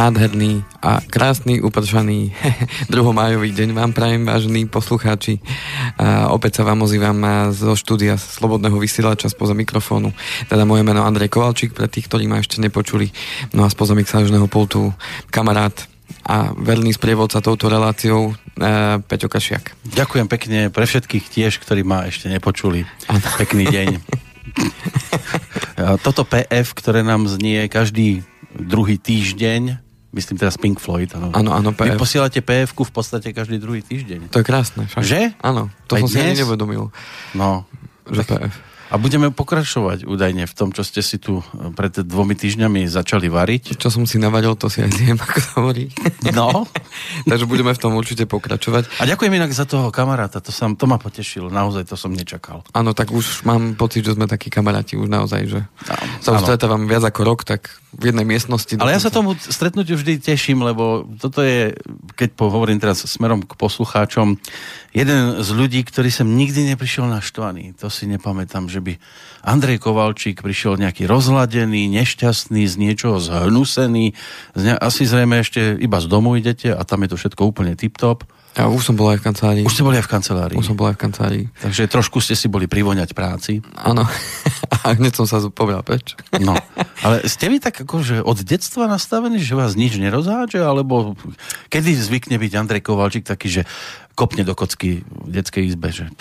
Nádherný a krásny, upršaný druhomájový deň vám prajem, vážení poslucháči. A opäť sa vám ozývam zo štúdia Slobodného vysielača spoza mikrofónu. Teda moje meno Andrej Kovalčík, pre tých, ktorí ma ešte nepočuli. No a spoza mixážneho pultu kamarát a verný sprievodca touto reláciou uh, Peťo Kašiak. Ďakujem pekne pre všetkých tiež, ktorí ma ešte nepočuli. Ano. Pekný deň. Toto PF, ktoré nám znie každý druhý týždeň, myslím teraz Pink Floyd, áno. Áno, áno, PF. Vy posielate pf v podstate každý druhý týždeň. To je krásne. Však. Že? Áno, to Aj som dnes? si ani nevedomil. No. Že tak... PF. A budeme pokračovať údajne v tom, čo ste si tu pred dvomi týždňami začali variť. Čo som si navaril, to si aj zjem, ako sa hovorí. No. Takže budeme v tom určite pokračovať. A ďakujem inak za toho kamaráta, to, som, to ma potešilo, naozaj to som nečakal. Áno, tak už mám pocit, že sme takí kamaráti už naozaj, že áno, sa už stretávam viac ako rok, tak v jednej miestnosti. Ale ja sa tomu stretnutiu vždy teším, lebo toto je, keď hovorím teraz smerom k poslucháčom, jeden z ľudí, ktorý sem nikdy neprišiel naštvaný. To si nepamätám, že by Andrej Kovalčík prišiel nejaký rozladený, nešťastný, z niečoho zhnusený. Z ne- asi zrejme ešte iba z domu idete a tam je to všetko úplne tip-top. Ja už som bol aj v kancelárii. Už ste boli aj v kancelárii. Už som bol aj v kancelárii. Takže trošku ste si boli privoňať práci. Áno. A hneď som sa povedal preč. No. Ale ste vy tak akože od detstva nastavení, že vás nič nerozhádže? Alebo kedy zvykne byť Andrej Kovalčík taký, že kopne do kocky v detskej izbe, že...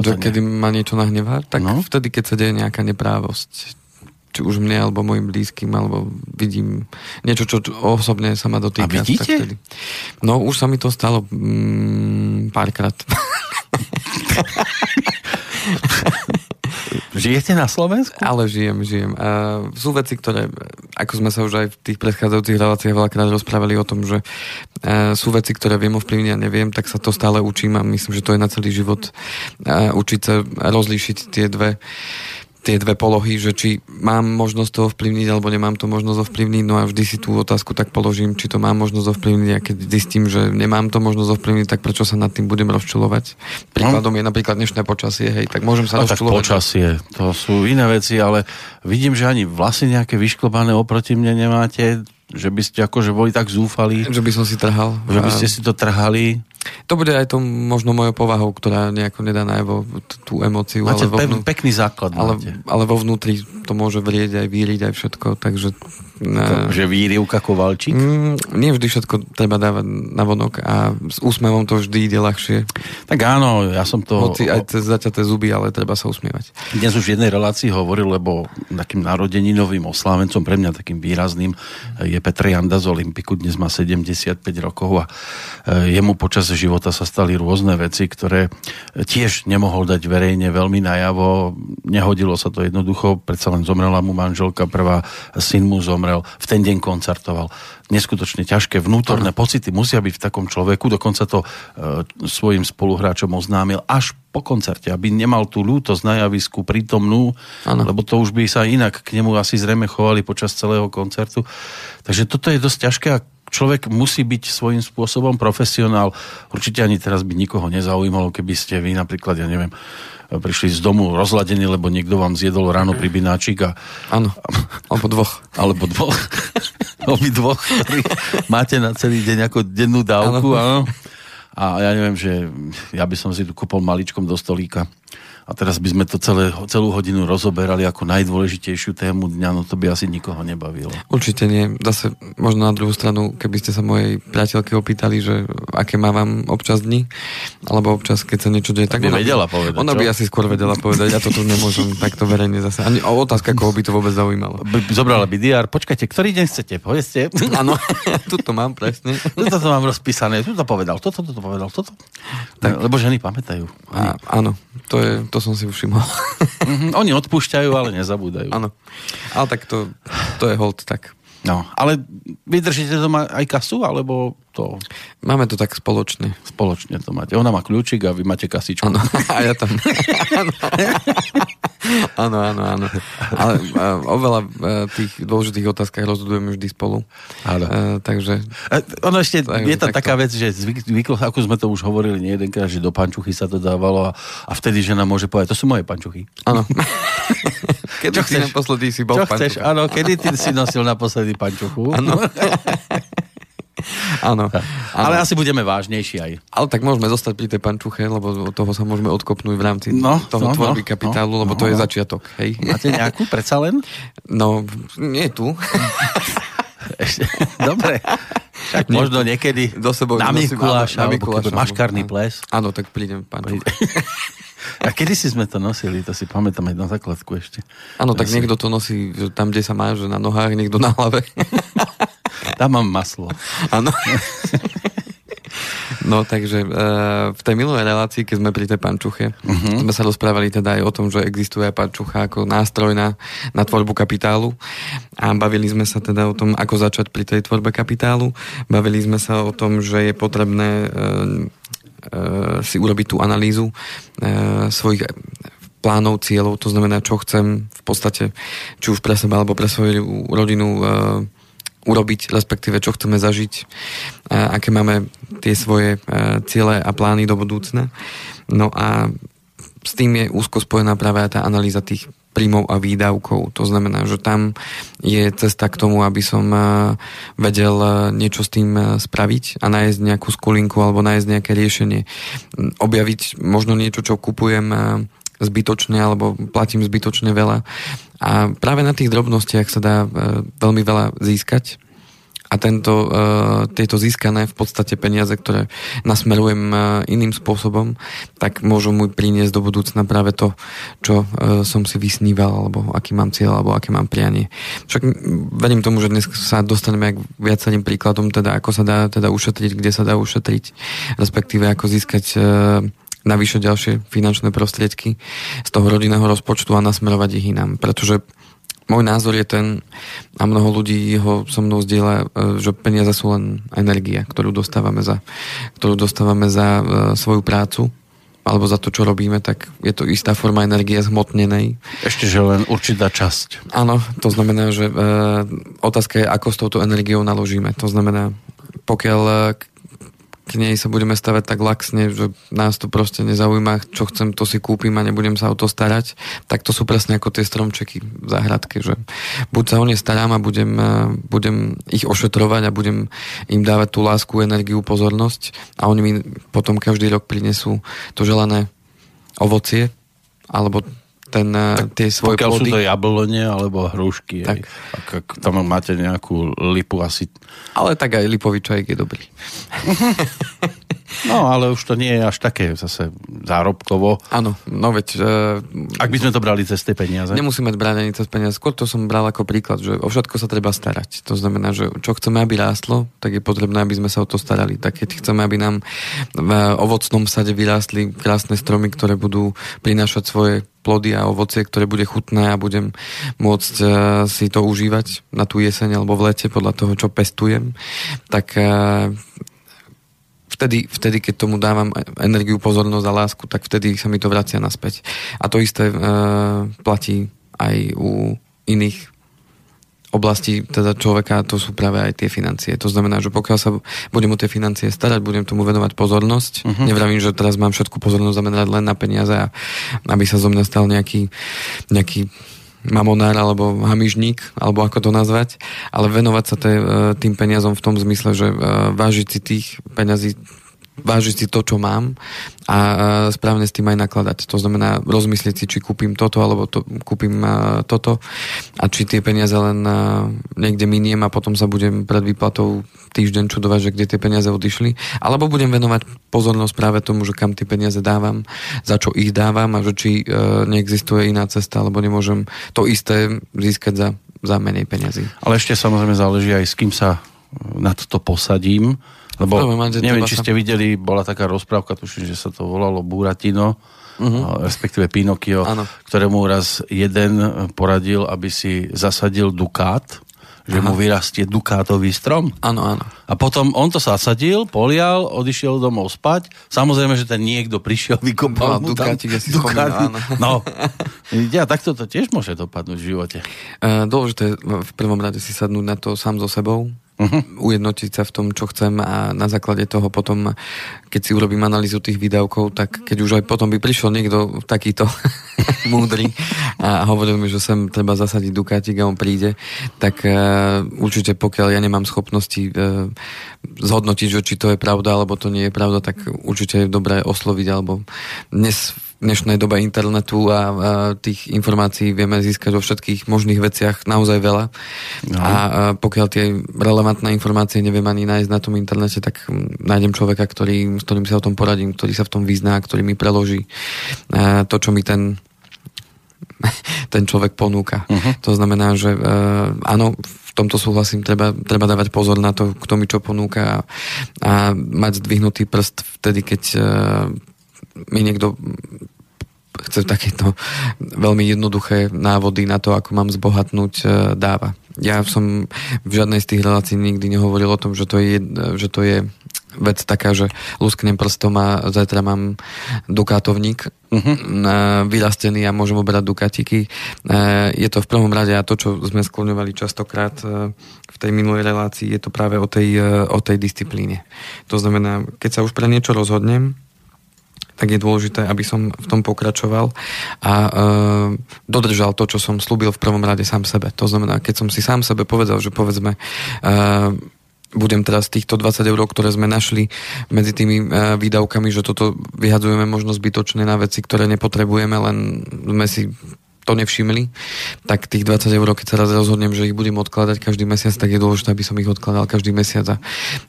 že kedy ma niečo nahnevá? Tak no? vtedy, keď sa deje nejaká neprávosť či už mne, alebo mojim blízkym, alebo vidím niečo, čo osobne sa ma dotýka. A vidíte? Tak vtedy. No, už sa mi to stalo mm, párkrát. Žijete na Slovensku? Ale žijem, žijem. A sú veci, ktoré, ako sme sa už aj v tých predchádzajúcich reláciách veľakrát rozprávali o tom, že sú veci, ktoré viem ovplyvniť a neviem, tak sa to stále učím a myslím, že to je na celý život učiť sa rozlíšiť tie dve tie dve polohy, že či mám možnosť to ovplyvniť alebo nemám to možnosť ovplyvniť, no a vždy si tú otázku tak položím, či to mám možnosť ovplyvniť a keď zistím, že nemám to možnosť ovplyvniť, tak prečo sa nad tým budem rozčulovať? Príkladom je napríklad dnešné počasie, hej, tak môžem sa no, rozčulovať. Tak počasie, to sú iné veci, ale vidím, že ani vlasy nejaké vyšklobané oproti mne nemáte, že by ste akože boli tak zúfali. Že by som si trhal. Že by ste si to trhali. To bude aj to možno mojou povahou, ktorá nejako nedá najavo tú emóciu. Máte ale vo vnú... pekný základ. Ale, ale vo vnútri to môže vrieť aj víriť aj všetko, takže na... Že výrivka Kovalčík? Mm, nie vždy všetko treba dávať na vonok a s úsmevom to vždy ide ľahšie. Tak áno, ja som to... Hoci aj cez zaťaté zuby, ale treba sa usmievať. Dnes už v jednej relácii hovoril, lebo takým narodeninovým oslávencom, pre mňa takým výrazným, je Petr Janda z Olympiku, dnes má 75 rokov a e, jemu počas života sa stali rôzne veci, ktoré tiež nemohol dať verejne veľmi najavo. Nehodilo sa to jednoducho, predsa len zomrela mu manželka prvá, syn mu zomrel v ten deň koncertoval. Neskutočne ťažké vnútorné ano. pocity musia byť v takom človeku, dokonca to e, svojim spoluhráčom oznámil až po koncerte, aby nemal tú ľútosť na javisku prítomnú, ano. lebo to už by sa inak k nemu asi zrejme chovali počas celého koncertu. Takže toto je dosť ťažké a človek musí byť svojím spôsobom profesionál. Určite ani teraz by nikoho nezaujímalo, keby ste vy napríklad, ja neviem, prišli z domu rozladení, lebo niekto vám zjedol ráno pri bináčik a... Áno, alebo dvoch. Alebo dvoch. Obi dvoch, ktorí máte na celý deň ako dennú dávku, áno. A ja neviem, že ja by som si tu kúpol maličkom do stolíka a teraz by sme to celé, celú hodinu rozoberali ako najdôležitejšiu tému dňa, no to by asi nikoho nebavilo. Určite nie. Zase možno na druhú stranu, keby ste sa mojej priateľke opýtali, že aké mávam občas dni, alebo občas, keď sa niečo deje, tak, tak by ona, vedela povedať. Ona čo? by asi skôr vedela povedať, ja to tu nemôžem takto verejne zase. Ani o otázka, koho by to vôbec zaujímalo. Zobrala by diár, počkajte, ktorý deň chcete, povedzte. Áno, tu to mám presne. Tuto to mám rozpísané, tu to povedal, toto, toto povedal, toto. Tak, lebo ženy pamätajú. A, áno, to, je, to som si všimol. mm-hmm, oni odpúšťajú, ale nezabúdajú. Áno. Ale tak to, to je hold tak. No, ale vydržíte doma aj kasu, alebo to... Máme to tak spoločne. Spoločne to máte. Ona má kľúčik a vy máte kasičku. Áno, a ja tam. Áno, áno, áno. Ale uh, o veľa uh, tých dôležitých otázkach rozhodujeme vždy spolu. Áno. Uh, takže... Ono ešte, takže, je tam takto. taká vec, že zvyk, zvyklo, ako sme to už hovorili nie jedenkrát, že do pančuchy sa to dávalo a, a vtedy žena môže povedať, to sú moje pančuchy. Áno. Kedy Čo chceš? naposledy si bol Čo v chceš? Áno, kedy ty si nosil naposledy pančuchu? Áno. Áno. Ale asi budeme vážnejší aj. Ale tak môžeme zostať pri tej pančuche, lebo od toho sa môžeme odkopnúť v rámci No, toho no, tvorby no, kapitálu, no, lebo no, to je no. začiatok. Hej. Máte nejakú predsa len? No, nie tu. Ešte, dobre. Tak možno niekedy Do sebou na Mikuláša, na Mikuláša, maškarný áno. ples. Áno, tak prídem pančuche. A kedy si sme to nosili, to si pamätám aj na základku ešte. Áno, tak Ja si- niekto to nosí tam, kde sa má, že na nohách, niekto na hlave. Tam mám maslo. Áno. No, takže e, v tej minulej relácii, keď sme pri tej pančuche, uh-huh. sme sa rozprávali teda aj o tom, že existuje aj pančucha ako nástroj na, na tvorbu kapitálu a bavili sme sa teda o tom, ako začať pri tej tvorbe kapitálu. Bavili sme sa o tom, že je potrebné e, e, si urobiť tú analýzu e, svojich plánov, cieľov, to znamená, čo chcem v podstate, či už pre seba alebo pre svoju rodinu e, urobiť, respektíve čo chceme zažiť, a aké máme tie svoje e, ciele a plány do budúcna. No a s tým je úzko spojená práve tá analýza tých príjmov a výdavkov. To znamená, že tam je cesta k tomu, aby som e, vedel e, niečo s tým e, spraviť a nájsť nejakú skulinku alebo nájsť nejaké riešenie. Objaviť možno niečo, čo kupujem e, zbytočne alebo platím zbytočne veľa. A práve na tých drobnostiach sa dá e, veľmi veľa získať a tento, e, tieto získané v podstate peniaze, ktoré nasmerujem e, iným spôsobom, tak môžu mu priniesť do budúcna práve to, čo som si vysníval, alebo aký mám cieľ, alebo aké mám prianie. Však verím tomu, že dnes sa dostaneme k viacerým príkladom, teda ako sa dá teda ušetriť, kde sa dá ušetriť, respektíve ako získať navyše ďalšie finančné prostriedky z toho rodinného rozpočtu a nasmerovať ich inám. Pretože môj názor je ten, a mnoho ľudí ho so mnou zdieľa, e, že peniaze sú len energia, ktorú dostávame za, ktorú dostávame za e, svoju prácu alebo za to, čo robíme, tak je to istá forma energie zhmotnenej. Ešte, že len určitá časť. Áno, to znamená, že e, otázka je, ako s touto energiou naložíme. To znamená, pokiaľ e, k- nej sa budeme stavať tak laxne, že nás to proste nezaujíma, čo chcem, to si kúpim a nebudem sa o to starať, tak to sú presne ako tie stromčeky v záhradke, že buď sa o ne starám a budem, e, budem ich ošetrovať a budem im dávať tú lásku, energiu, pozornosť a oni mi potom každý rok prinesú to želané ovocie alebo ten, tak tie svoje Pokiaľ sú plody. to jablone alebo hrušky. Tak. Tak. Ak, ak tam máte nejakú lipu asi... Ale tak aj lipový čajek je dobrý. No, ale už to nie je až také zase zárobkovo. Áno, no veď e, Ak by sme to brali cez tie peniaze. nemusíme brať ani cez peniaze. Skôr to som bral ako príklad, že o všetko sa treba starať. To znamená, že čo chceme, aby rástlo, tak je potrebné, aby sme sa o to starali. Tak keď chceme, aby nám v ovocnom sade vyrástli krásne stromy, ktoré budú prinášať svoje plody a ovocie, ktoré bude chutné a budem môcť e, si to užívať na tú jeseň alebo v lete podľa toho, čo pestujem, tak e, vtedy, vtedy, keď tomu dávam energiu, pozornosť a lásku, tak vtedy sa mi to vracia naspäť. A to isté e, platí aj u iných oblastí teda človeka, to sú práve aj tie financie. To znamená, že pokiaľ sa budem o tie financie starať, budem tomu venovať pozornosť. Uh-huh. Nevravím, že teraz mám všetku pozornosť zamerať len na peniaze a aby sa zo mňa stal nejaký, nejaký mamonár alebo hamižník, alebo ako to nazvať, ale venovať sa te, tým peniazom v tom zmysle, že e, vážiť si tých peňazí vážiť si to, čo mám a e, správne s tým aj nakladať. To znamená rozmyslieť si, či kúpim toto alebo to, kúpim e, toto a či tie peniaze len e, niekde miniem a potom sa budem pred výplatou týždeň čudovať, že kde tie peniaze odišli. Alebo budem venovať pozornosť práve tomu, že kam tie peniaze dávam, za čo ich dávam a že či neexistuje iná cesta, alebo nemôžem to isté získať za, za menej peniazy. Ale ešte samozrejme záleží aj s kým sa na to posadím. Lebo neviem, či ste videli, bola taká rozprávka, tuším, že sa to volalo Buratino, uh-huh. respektíve Pinokio, Áno. ktorému raz jeden poradil, aby si zasadil dukát, že Aha. mu vyrastie dukátový strom. Áno, áno. A potom on to zasadil, polial, odišiel domov spať. Samozrejme, že ten niekto prišiel, vykopal no, mu tam si Dukáty. No, ja, takto to tiež môže dopadnúť v živote. Uh, dôležité v prvom rade si sadnúť na to sám so sebou, uh-huh. ujednotiť sa v tom, čo chcem a na základe toho potom, keď si urobím analýzu tých výdavkov, tak keď už aj potom by prišiel niekto takýto múdry a hovoril mi, že sem treba zasadiť Dukatik a on príde, tak uh, určite pokiaľ ja nemám schopnosti uh, zhodnotiť, že či to je pravda alebo to nie je pravda, tak určite je dobré osloviť alebo dnes dnešnej dobe internetu a, tých informácií vieme získať vo všetkých možných veciach naozaj veľa. No. A, pokiaľ tie relevantné informácie neviem ani nájsť na tom internete, tak nájdem človeka, ktorý, s ktorým sa o tom poradím, ktorý sa v tom vyzná, ktorý mi preloží a, to, čo mi ten ten človek ponúka. Uh-huh. To znamená, že uh, áno, v tomto súhlasím, treba, treba dávať pozor na to, kto mi čo ponúka a, a mať zdvihnutý prst vtedy, keď uh, mi niekto chce takéto veľmi jednoduché návody na to, ako mám zbohatnúť, e, dáva. Ja som v žiadnej z tých relácií nikdy nehovoril o tom, že to je, že to je vec taká, že lusknem prstom a zajtra mám dukátovník uh-huh. vyrastený a môžem oberať dukatíky. E, je to v prvom rade a to, čo sme skloňovali častokrát e, v tej minulej relácii, je to práve o tej, o tej disciplíne. To znamená, keď sa už pre niečo rozhodnem, tak je dôležité, aby som v tom pokračoval a e, dodržal to, čo som slúbil v prvom rade sám sebe. To znamená, keď som si sám sebe povedal, že povedzme e, budem teraz týchto 20 eur, ktoré sme našli medzi tými e, výdavkami, že toto vyhadzujeme možno zbytočne na veci, ktoré nepotrebujeme, len sme si to nevšimli, tak tých 20 eur, keď sa raz rozhodnem, že ich budem odkladať každý mesiac, tak je dôležité, aby som ich odkladal každý mesiac a,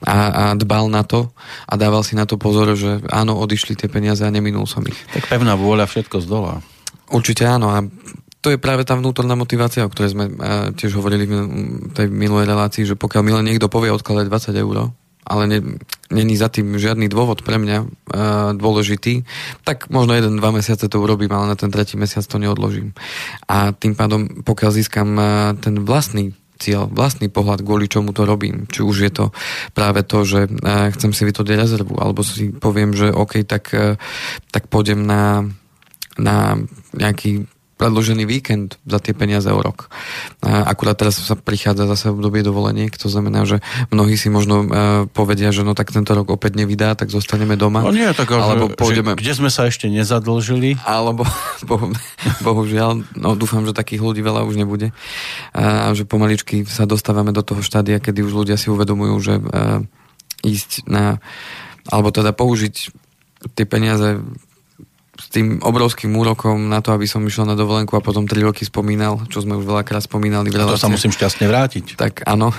a dbal na to a dával si na to pozor, že áno, odišli tie peniaze a neminul som ich. Tak pevná vôľa všetko zdolá. Určite áno a to je práve tá vnútorná motivácia, o ktorej sme uh, tiež hovorili v tej minulej relácii, že pokiaľ mi len niekto povie odkladať 20 eur, ale není za tým žiadny dôvod pre mňa uh, dôležitý, tak možno jeden, dva mesiace to urobím, ale na ten tretí mesiac to neodložím. A tým pádom, pokiaľ získam uh, ten vlastný cieľ, vlastný pohľad, kvôli čomu to robím. Či už je to práve to, že uh, chcem si vytvoriť rezervu, alebo si poviem, že OK, tak, uh, tak pôjdem na, na nejaký predložený víkend za tie peniaze o rok. Akurát teraz sa prichádza zase obdobie dovoleniek, to znamená, že mnohí si možno uh, povedia, že no tak tento rok opäť nevydá, tak zostaneme doma. No nie, tak alebo že, pôjdeme... že, kde sme sa ešte nezadlžili? Alebo, bohu, bohužiaľ, no dúfam, že takých ľudí veľa už nebude. A že pomaličky sa dostávame do toho štádia, kedy už ľudia si uvedomujú, že uh, ísť na alebo teda použiť tie peniaze s tým obrovským úrokom na to, aby som išiel na dovolenku a potom 3 roky spomínal, čo sme už veľakrát spomínali. V to sa musím šťastne vrátiť. Tak áno,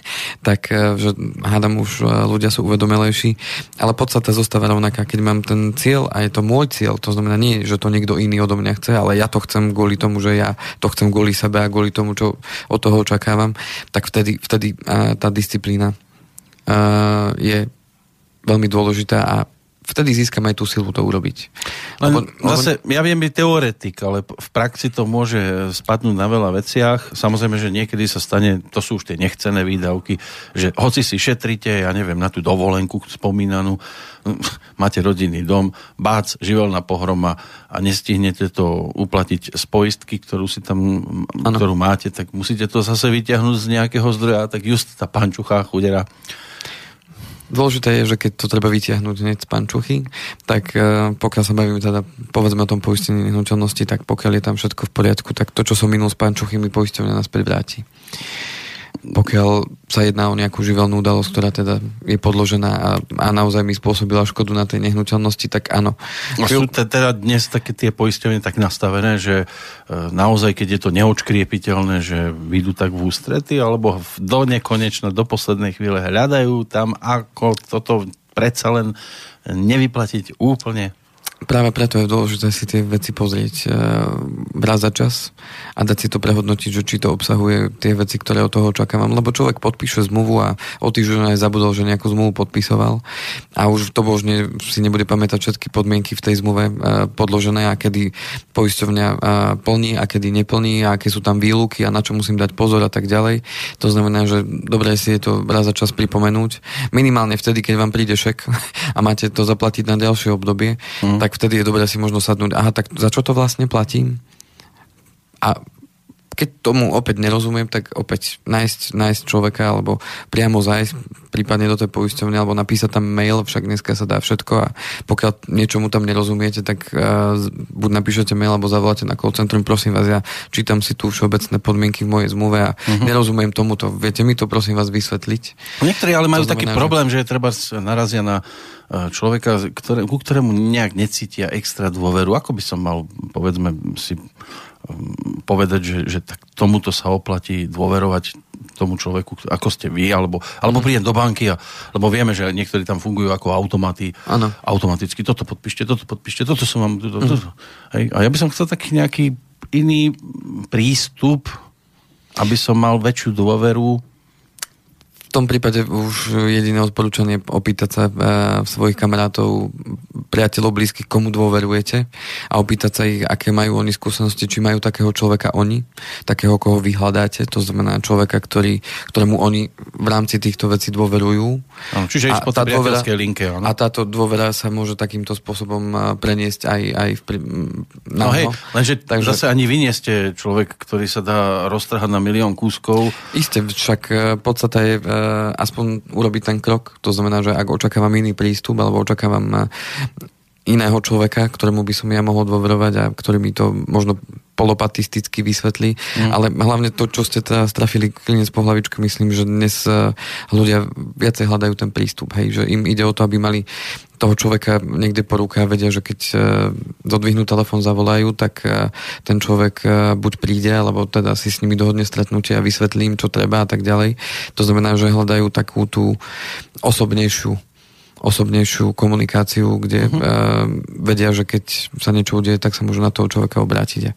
tak e, že hádam už e, ľudia sú uvedomelejší, ale podstate zostáva rovnaká. Keď mám ten cieľ a je to môj cieľ, to znamená nie, že to niekto iný odo mňa chce, ale ja to chcem kvôli tomu, že ja to chcem kvôli sebe a kvôli tomu, čo od toho očakávam, tak vtedy, vtedy e, tá disciplína je veľmi dôležitá a vtedy získam aj tú silu to urobiť. Len lebo, zase, lebo... ja viem byť teoretik, ale v praxi to môže spadnúť na veľa veciach. Samozrejme, že niekedy sa stane, to sú už tie nechcené výdavky, že hoci si šetrite, ja neviem, na tú dovolenku spomínanú, máte rodinný dom, bác, živelná pohroma a nestihnete to uplatiť z poistky, ktorú si tam, ano. ktorú máte, tak musíte to zase vyťahnuť z nejakého zdroja, tak just tá pančuchá chudera Dôležité je, že keď to treba vytiahnuť hneď z pančuchy, tak uh, pokiaľ sa bavíme teda, povedzme o tom poistení nehnuteľnosti, tak pokiaľ je tam všetko v poriadku, tak to, čo som minul z pančuchy, mi poisťovňa naspäť vráti pokiaľ sa jedná o nejakú živelnú udalosť, ktorá teda je podložená a, a naozaj mi spôsobila škodu na tej nehnuteľnosti, tak áno. A sú teda dnes také tie poisťovne tak nastavené, že e, naozaj, keď je to neočkriepiteľné, že vyjdú tak v ústrety, alebo do nekonečna, do poslednej chvíle hľadajú tam, ako toto predsa len nevyplatiť úplne Práve preto je dôležité si tie veci pozrieť uh, raz za čas a dať si to prehodnotiť, že či to obsahuje tie veci, ktoré od toho očakávam. Lebo človek podpíše zmluvu a o týždeň aj zabudol, že nejakú zmluvu podpisoval a už to božne si nebude pamätať všetky podmienky v tej zmluve uh, podložené a kedy poisťovňa uh, plní a kedy neplní a aké sú tam výluky a na čo musím dať pozor a tak ďalej. To znamená, že dobre si je to raz za čas pripomenúť. Minimálne vtedy, keď vám príde šek a máte to zaplatiť na ďalšie obdobie, mm. Tak vtedy je dobré si možno sadnúť, aha, tak za čo to vlastne platím? A keď tomu opäť nerozumiem, tak opäť nájsť, nájsť človeka alebo priamo zájsť prípadne do tej poisťovne alebo napísať tam mail, však dneska sa dá všetko a pokiaľ niečomu tam nerozumiete, tak uh, buď napíšete mail alebo zavoláte na call centrum, prosím vás, ja čítam si tu všeobecné podmienky v mojej zmluve a uh-huh. nerozumiem tomuto. Viete mi to prosím vás vysvetliť? Niektorí ale majú taký problém, že... že treba narazia na E, človeka, ktoré, ku ktorému nejak necítia extra dôveru. Ako by som mal, povedzme, si povedať, že, že tak tomuto sa oplatí dôverovať tomu človeku, ako ste vy, alebo, alebo prídem do banky, a, lebo vieme, že niektorí tam fungujú ako automaty. Ano. Automaticky, toto podpíšte, toto podpíšte, toto som vám... Toto, toto. Mm. Hej, a ja by som chcel taký nejaký iný prístup, aby som mal väčšiu dôveru tom prípade už jediné odporúčanie opýtať sa e, svojich kamarátov, priateľov blízkych, komu dôverujete a opýtať sa ich, aké majú oni skúsenosti, či majú takého človeka oni, takého, koho vy hľadáte, to znamená človeka, ktorý, ktorému oni v rámci týchto vecí dôverujú. Ano, čiže ísť po tá dôvera, linke. A táto dôvera sa môže takýmto spôsobom e, preniesť aj, aj v, na no hej, lenže Takže, zase ani vy nie ste človek, ktorý sa dá roztrhať na milión kúskov. Isté, však e, podstata je aspoň urobiť ten krok. To znamená, že ak očakávam iný prístup alebo očakávam iného človeka, ktorému by som ja mohol dôverovať a ktorý mi to možno polopatisticky vysvetlí, mm. ale hlavne to, čo ste teda strafili klinec po hlavičke, myslím, že dnes eh, ľudia viacej hľadajú ten prístup, hej, že im ide o to, aby mali toho človeka niekde po ruke a vedia, že keď uh, dodvihnú telefón, zavolajú, tak uh, ten človek buď príde, alebo teda si s nimi dohodne stretnutie a vysvetlím, čo treba a tak ďalej. To znamená, že hľadajú takú tú osobnejšiu osobnejšiu komunikáciu, kde uh-huh. uh, vedia, že keď sa niečo udeje, tak sa môžu na toho človeka obrátiť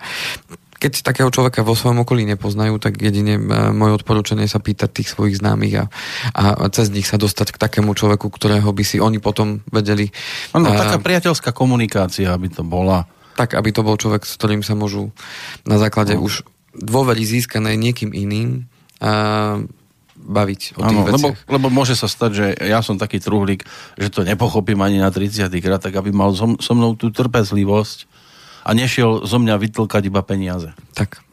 keď takého človeka vo svojom okolí nepoznajú, tak jedine e, moje odporúčanie sa pýtať tých svojich známych a, a cez nich sa dostať k takému človeku, ktorého by si oni potom vedeli. Áno, taká priateľská komunikácia, aby to bola. Tak, aby to bol človek, s ktorým sa môžu na základe no. už dôvery získané niekým iným a baviť o tých ano, lebo, lebo môže sa stať, že ja som taký truhlík, že to nepochopím ani na 30 krát, tak aby mal so, so mnou tú trpezlivosť a nešiel zo mňa vytlkať iba peniaze. Tak.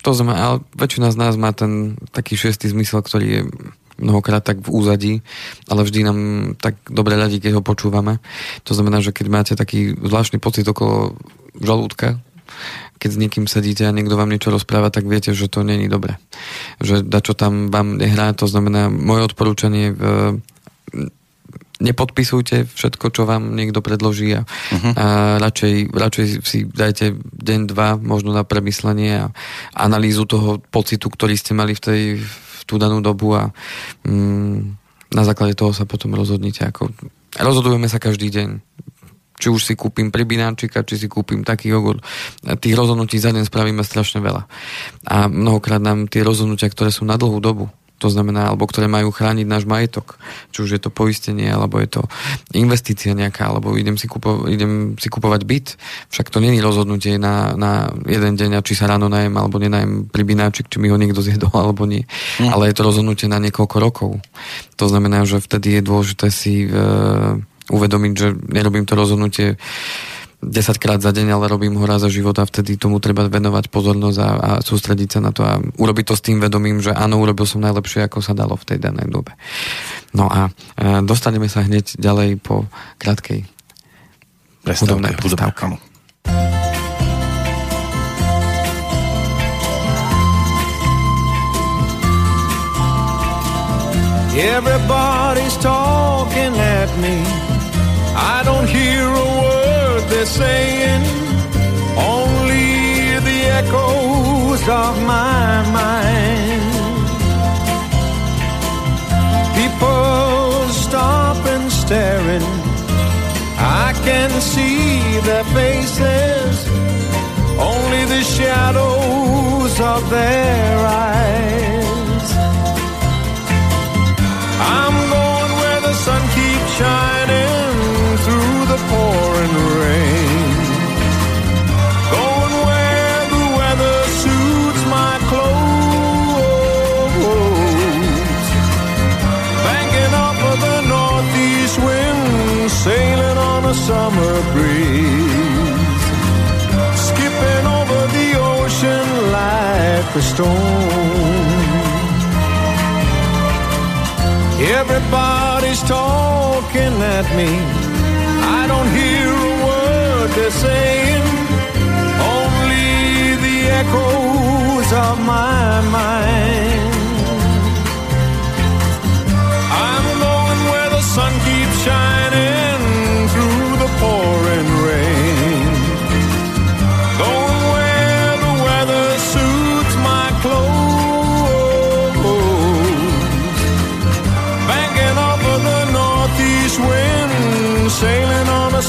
To znamená, ale väčšina z nás má ten taký šiestý zmysel, ktorý je mnohokrát tak v úzadí, ale vždy nám tak dobre radí, keď ho počúvame. To znamená, že keď máte taký zvláštny pocit okolo žalúdka, keď s niekým sedíte a niekto vám niečo rozpráva, tak viete, že to není dobre. Že čo tam vám nehrá, to znamená, moje odporúčanie v nepodpisujte všetko, čo vám niekto predloží a, uh-huh. a radšej, radšej si dajte deň, dva možno na premyslenie a analýzu toho pocitu, ktorý ste mali v, tej, v tú danú dobu a mm, na základe toho sa potom rozhodnite. Ako, rozhodujeme sa každý deň. Či už si kúpim pribináčika, či si kúpim taký jogurt. Tých rozhodnutí za deň spravíme strašne veľa. A mnohokrát nám tie rozhodnutia, ktoré sú na dlhú dobu, to znamená, alebo ktoré majú chrániť náš majetok. Či už je to poistenie, alebo je to investícia nejaká, alebo idem si, kupo, idem si kupovať byt. Však to není rozhodnutie na, na jeden deň, či sa ráno najem, alebo nenajem pribináčik, či mi ho niekto zjedol, alebo nie. Mm. Ale je to rozhodnutie na niekoľko rokov. To znamená, že vtedy je dôležité si uh, uvedomiť, že nerobím to rozhodnutie 10 krát za deň, ale robím ho raz za život a vtedy tomu treba venovať pozornosť a, a sústrediť sa na to a urobiť to s tým vedomím, že áno, urobil som najlepšie, ako sa dalo v tej danej dobe. No a e, dostaneme sa hneď ďalej po krátkej hudobnej prestávke. Everybody's talking at me saying, only the echoes of my mind. People stop and staring. I can see their faces, only the shadows of their eyes. A stone. Everybody's talking at me. I don't hear a word they're saying. Only the echoes of my mind.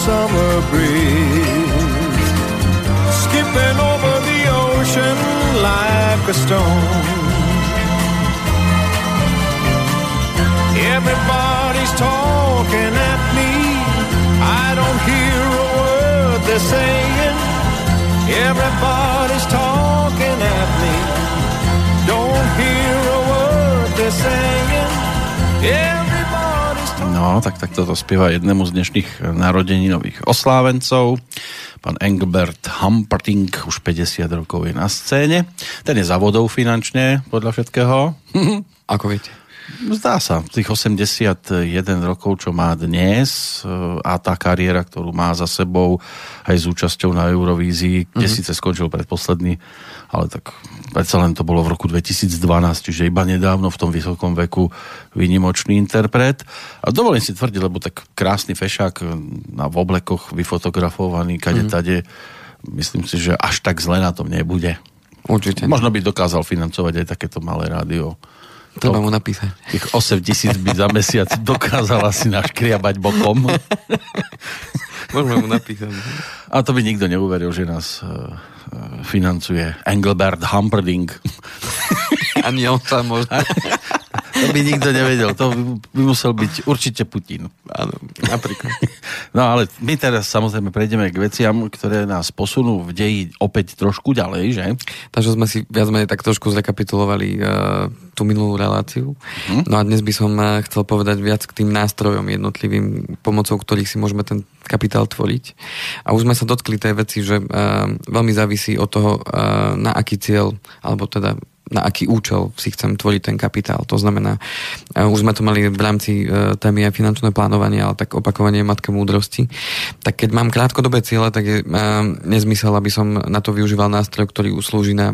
Summer breeze. Skipping over the ocean like a stone. Everybody's talking at me. I don't hear a word they're saying. Everybody's talking at me. Don't hear a word they're saying. Talking. No, tak takto to spieva jednému z dnešných narodeninových oslávencov. Pán Engelbert Humperdinck už 50 rokov je na scéne. Ten je závodov finančne, podľa všetkého. Ako viete? Zdá sa, tých 81 rokov, čo má dnes e, a tá kariéra, ktorú má za sebou aj s účasťou na Eurovízii, kde mm-hmm. síce skončil predposledný, ale tak predsa len to bolo v roku 2012, čiže iba nedávno v tom vysokom veku vynimočný interpret. A dovolím si tvrdiť, lebo tak krásny fešák na v oblekoch vyfotografovaný, kade mm-hmm. tade, myslím si, že až tak zle na tom nebude. Určite. Možno by dokázal financovať aj takéto malé rádio. Treba mu napísať. Tých 8 tisíc by za mesiac dokázal asi naškriabať bokom. Môžeme mu napísať. A to by nikto neuveril, že nás uh, financuje Engelbert Humperdinck. Ani on sa možno. To by nikto nevedel. To by musel byť určite Putin. Áno, napríklad. No ale my teraz samozrejme prejdeme k veciam, ktoré nás posunú v deji opäť trošku ďalej, že? Takže sme si viac menej tak trošku zrekapitulovali uh, tú minulú reláciu. Hm? No a dnes by som uh, chcel povedať viac k tým nástrojom jednotlivým, pomocou ktorých si môžeme ten kapitál tvoriť. A už sme sa dotkli tej veci, že uh, veľmi závisí od toho, uh, na aký cieľ, alebo teda na aký účel si chcem tvoriť ten kapitál. To znamená, už sme to mali v rámci témy aj finančné plánovanie, ale tak opakovanie matka múdrosti. Tak keď mám krátkodobé ciele, tak je nezmysel, aby som na to využíval nástroj, ktorý uslúži na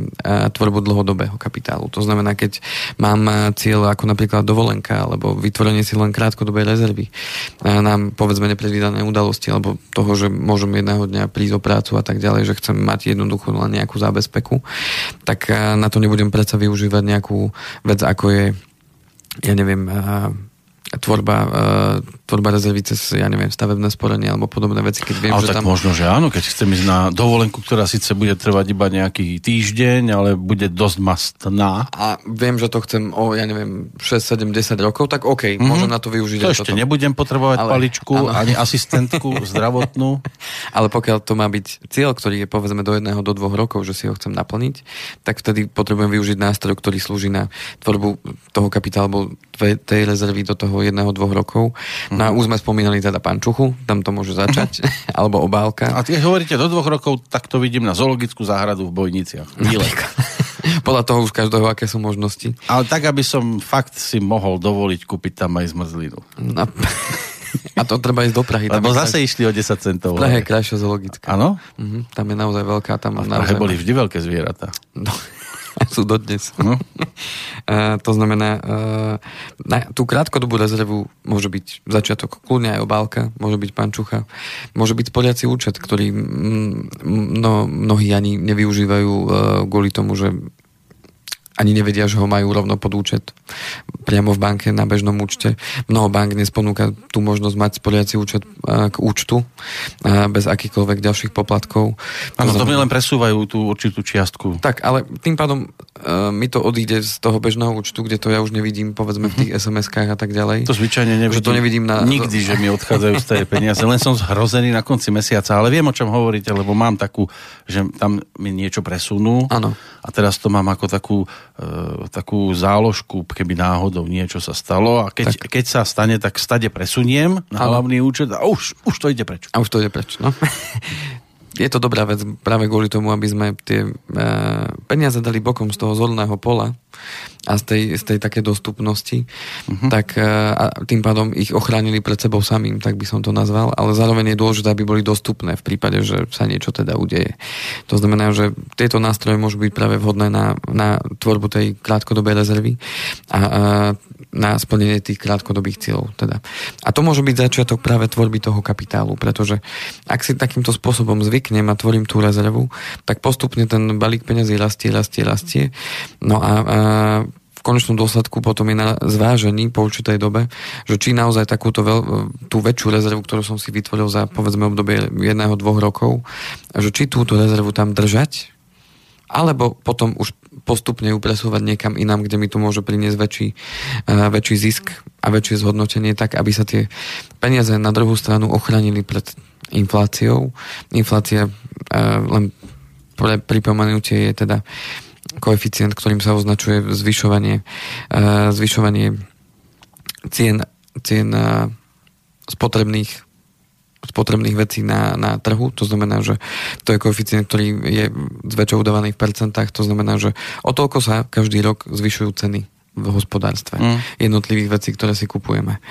tvorbu dlhodobého kapitálu. To znamená, keď mám cieľ ako napríklad dovolenka alebo vytvorenie si len krátkodobej rezervy, nám povedzme nepredvídané udalosti alebo toho, že môžem jedného dňa prísť o prácu a tak ďalej, že chcem mať jednoducho len nejakú zábezpeku, tak na to nebudem pre predsa využívať nejakú vec, ako je, ja neviem, tvorba, uh, tvorba rezervy cez, ja neviem, stavebné sporenie alebo podobné veci, keď viem, ale že tak tam... možno, že áno, keď chcem ísť na dovolenku, ktorá síce bude trvať iba nejaký týždeň, ale bude dosť mastná. A viem, že to chcem o, ja neviem, 6, 7, 10 rokov, tak OK, mm-hmm. môžem na to využiť. To ešte toto. nebudem potrebovať ale, paličku, áno. ani asistentku zdravotnú. Ale pokiaľ to má byť cieľ, ktorý je povedzme do jedného, do dvoch rokov, že si ho chcem naplniť, tak vtedy potrebujem využiť nástroj, ktorý slúži na tvorbu toho kapitálu, tej rezervy do toho jedného, dvoch rokov. Mm-hmm. No a už sme spomínali teda pančuchu, tam to môže začať, mm-hmm. alebo obálka. A keď hovoríte do dvoch rokov, tak to vidím na zoologickú záhradu v Bojniciach. Podľa toho už každého, aké sú možnosti. Ale tak, aby som fakt si mohol dovoliť kúpiť tam aj zmrzlinu. No. A to treba ísť do Prahy. Lebo zase kraj... išli o 10 centov. Prahe je krajšia zoologická. Áno? Mhm, tam je naozaj veľká. Tam a v Prahe naozaj... boli vždy veľké zvieratá. No. sú dodnes. No. uh, to znamená, uh, na tú krátkodobú rezervu môže byť začiatok kľudne aj obálka, môže byť pančucha, môže byť sporiaci účet, ktorý no, mnohí ani nevyužívajú uh, kvôli tomu, že ani nevedia, že ho majú rovno pod účet priamo v banke na bežnom účte. Mnoho bank dnes ponúka tú možnosť mať spoliaci účet e, k účtu e, bez akýchkoľvek ďalších poplatkov. Áno, to mi len presúvajú tú určitú čiastku. Tak, ale tým pádom uh, mi to odíde z toho bežného účtu, kde to ja už nevidím, povedzme v tých mm-hmm. SMS-kách a tak ďalej. To zvyčajne nevidím. Že to nevidím na... Nikdy, že mi odchádzajú z tej peniaze. Len som zhrozený na konci mesiaca, ale viem, o čom hovoríte, lebo mám takú, že tam mi niečo presunú. Áno. A teraz to mám ako takú, uh, takú záložku, keby náhodou niečo sa stalo. A keď, keď sa stane, tak stade presuniem na hlavný účet a už, už to ide preč. A už to ide preč, no. je to dobrá vec práve kvôli tomu, aby sme tie e, peniaze dali bokom z toho zorného pola a z tej, z tej také dostupnosti, uh-huh. tak e, a tým pádom ich ochránili pred sebou samým, tak by som to nazval, ale zároveň je dôležité, aby boli dostupné v prípade, že sa niečo teda udeje. To znamená, že tieto nástroje môžu byť práve vhodné na, na tvorbu tej krátkodobej rezervy a, a na splnenie tých krátkodobých cieľov. Teda. A to môže byť začiatok práve tvorby toho kapitálu, pretože ak si takýmto spôsobom zvyknem a tvorím tú rezervu, tak postupne ten balík peniazí rastie, rastie, rastie. No a, a v konečnom dôsledku potom je na zvážení po určitej dobe, že či naozaj takúto veľ, tú väčšiu rezervu, ktorú som si vytvoril za povedzme obdobie jedného, dvoch rokov, že či túto rezervu tam držať, alebo potom už postupne ju presúvať niekam inám, kde mi to môže priniesť väčší, uh, väčší zisk a väčšie zhodnotenie, tak aby sa tie peniaze na druhú stranu ochránili pred infláciou. Inflácia, uh, len pre pripomenutie, je teda koeficient, ktorým sa označuje zvyšovanie, uh, zvyšovanie cien, cien uh, spotrebných spotrebných vecí na, na trhu, to znamená, že to je koeficient, ktorý je zväčša udávaný v percentách, to znamená, že o toľko sa každý rok zvyšujú ceny v hospodárstve mm. jednotlivých vecí, ktoré si kupujeme.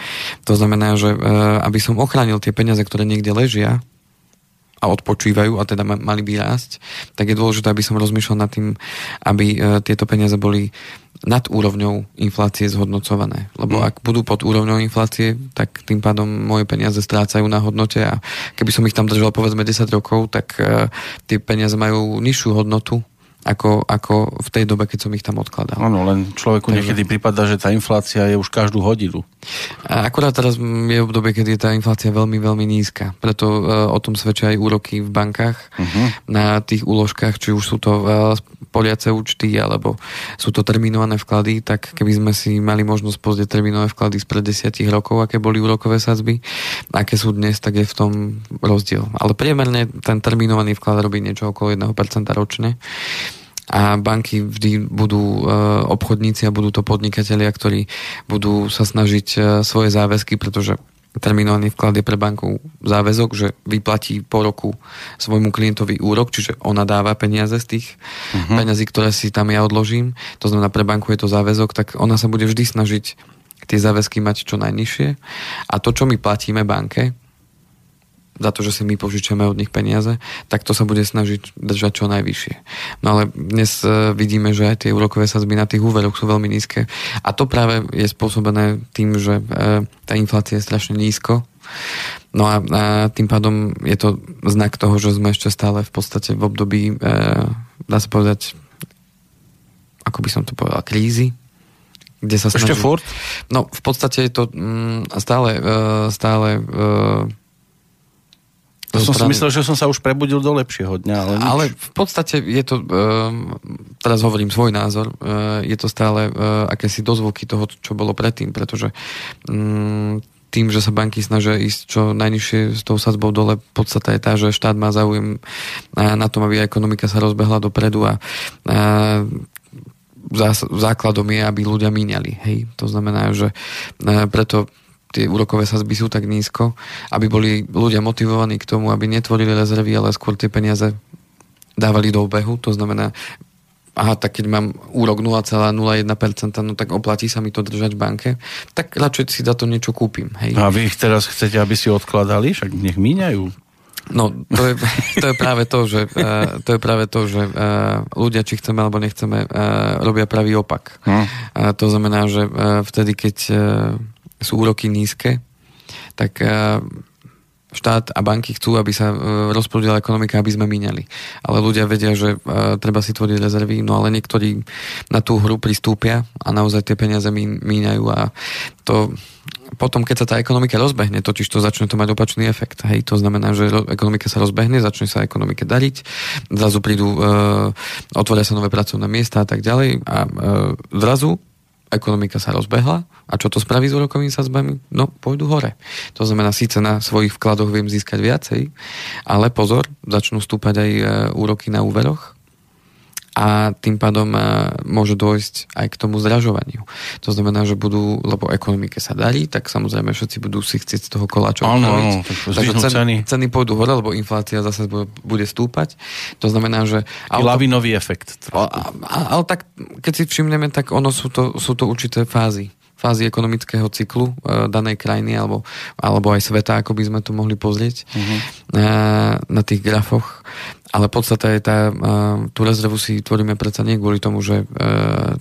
To znamená, že e, aby som ochránil tie peniaze, ktoré niekde ležia, a odpočívajú a teda mali by rásť, tak je dôležité, aby som rozmýšľal nad tým, aby e, tieto peniaze boli nad úrovňou inflácie zhodnocované. Lebo mm. ak budú pod úrovňou inflácie, tak tým pádom moje peniaze strácajú na hodnote a keby som ich tam držal povedzme 10 rokov, tak uh, tie peniaze majú nižšiu hodnotu ako, ako v tej dobe, keď som ich tam odkladal. Áno, len človeku Takže... niekedy prípada, že tá inflácia je už každú hodinu. A akurát teraz je obdobie, keď je tá inflácia veľmi, veľmi nízka. Preto uh, o tom svedčia aj úroky v bankách uh-huh. na tých úložkách, či už sú to uh, poliace účty, alebo sú to terminované vklady, tak keby sme si mali možnosť pozrieť terminové vklady spred desiatich rokov, aké boli úrokové sadzby, aké sú dnes, tak je v tom rozdiel. Ale priemerne ten terminovaný vklad robí niečo okolo 1% ročne a banky vždy budú e, obchodníci a budú to podnikatelia, ktorí budú sa snažiť e, svoje záväzky, pretože terminovaný vklad je pre banku záväzok, že vyplatí po roku svojmu klientovi úrok, čiže ona dáva peniaze z tých uh-huh. peniazí, ktoré si tam ja odložím. To znamená, pre banku je to záväzok, tak ona sa bude vždy snažiť tie záväzky mať čo najnižšie. A to, čo my platíme banke, za to, že si my požičame od nich peniaze, tak to sa bude snažiť držať čo najvyššie. No ale dnes uh, vidíme, že aj tie úrokové sazby na tých úveroch sú veľmi nízke a to práve je spôsobené tým, že uh, tá inflácia je strašne nízko No a, a tým pádom je to znak toho, že sme ešte stále v podstate v období, e, dá sa povedať, ako by som to povedal, krízy, kde sa snaží... Ešte furt? No, v podstate je to mm, stále, e, stále e, to som si myslel, že som sa už prebudil do lepšieho dňa. Ale, nič. ale v podstate je to, uh, teraz hovorím svoj názor, uh, je to stále uh, akési dozvuky toho, čo bolo predtým, pretože um, tým, že sa banky snažia ísť čo najnižšie s tou sadzbou dole, podstata je tá, že štát má záujem na tom, aby ekonomika sa rozbehla dopredu a, základom je, aby ľudia míňali. Hej? To znamená, že preto tie úrokové sazby sú tak nízko, aby boli ľudia motivovaní k tomu, aby netvorili rezervy, ale skôr tie peniaze dávali do obehu. To znamená, aha, tak keď mám úrok 0,01%, no tak oplatí sa mi to držať v banke, tak radšej si za to niečo kúpim. Hej. A vy ich teraz chcete, aby si odkladali? Však nech míňajú. No, to je, to je práve to, že, uh, to je práve to, že uh, ľudia, či chceme alebo nechceme, uh, robia pravý opak. Hm. Uh, to znamená, že uh, vtedy, keď uh, sú úroky nízke, tak uh, štát a banky chcú, aby sa e, rozprúdila ekonomika, aby sme míňali. Ale ľudia vedia, že e, treba si tvoriť rezervy, no ale niektorí na tú hru pristúpia a naozaj tie peniaze míňajú a to potom, keď sa tá ekonomika rozbehne, totiž to začne to mať opačný efekt. Hej, to znamená, že ekonomika sa rozbehne, začne sa ekonomike dariť, zrazu prídu, e, otvoria sa nové pracovné miesta a tak ďalej a e, zrazu ekonomika sa rozbehla a čo to spraví s úrokovými sadzbami? No, pôjdu hore. To znamená, síce na svojich vkladoch viem získať viacej, ale pozor, začnú stúpať aj e, úroky na úveroch a tým pádom e, môže dôjsť aj k tomu zdražovaniu. To znamená, že budú, lebo ekonomike sa darí, tak samozrejme všetci budú si chcieť z toho koláča Áno, áno, Takže ceny, ceny. ceny pôjdu hore, lebo inflácia zase bude stúpať. To znamená, že... Auto... Lavinový efekt. Ale tak, keď si všimneme, tak ono sú to, sú to určité fázy fázy ekonomického cyklu e, danej krajiny alebo, alebo aj sveta, ako by sme to mohli pozrieť uh-huh. e, na tých grafoch. Ale podstata je tá, e, tú rezervu si tvoríme predsa nie kvôli tomu, že e,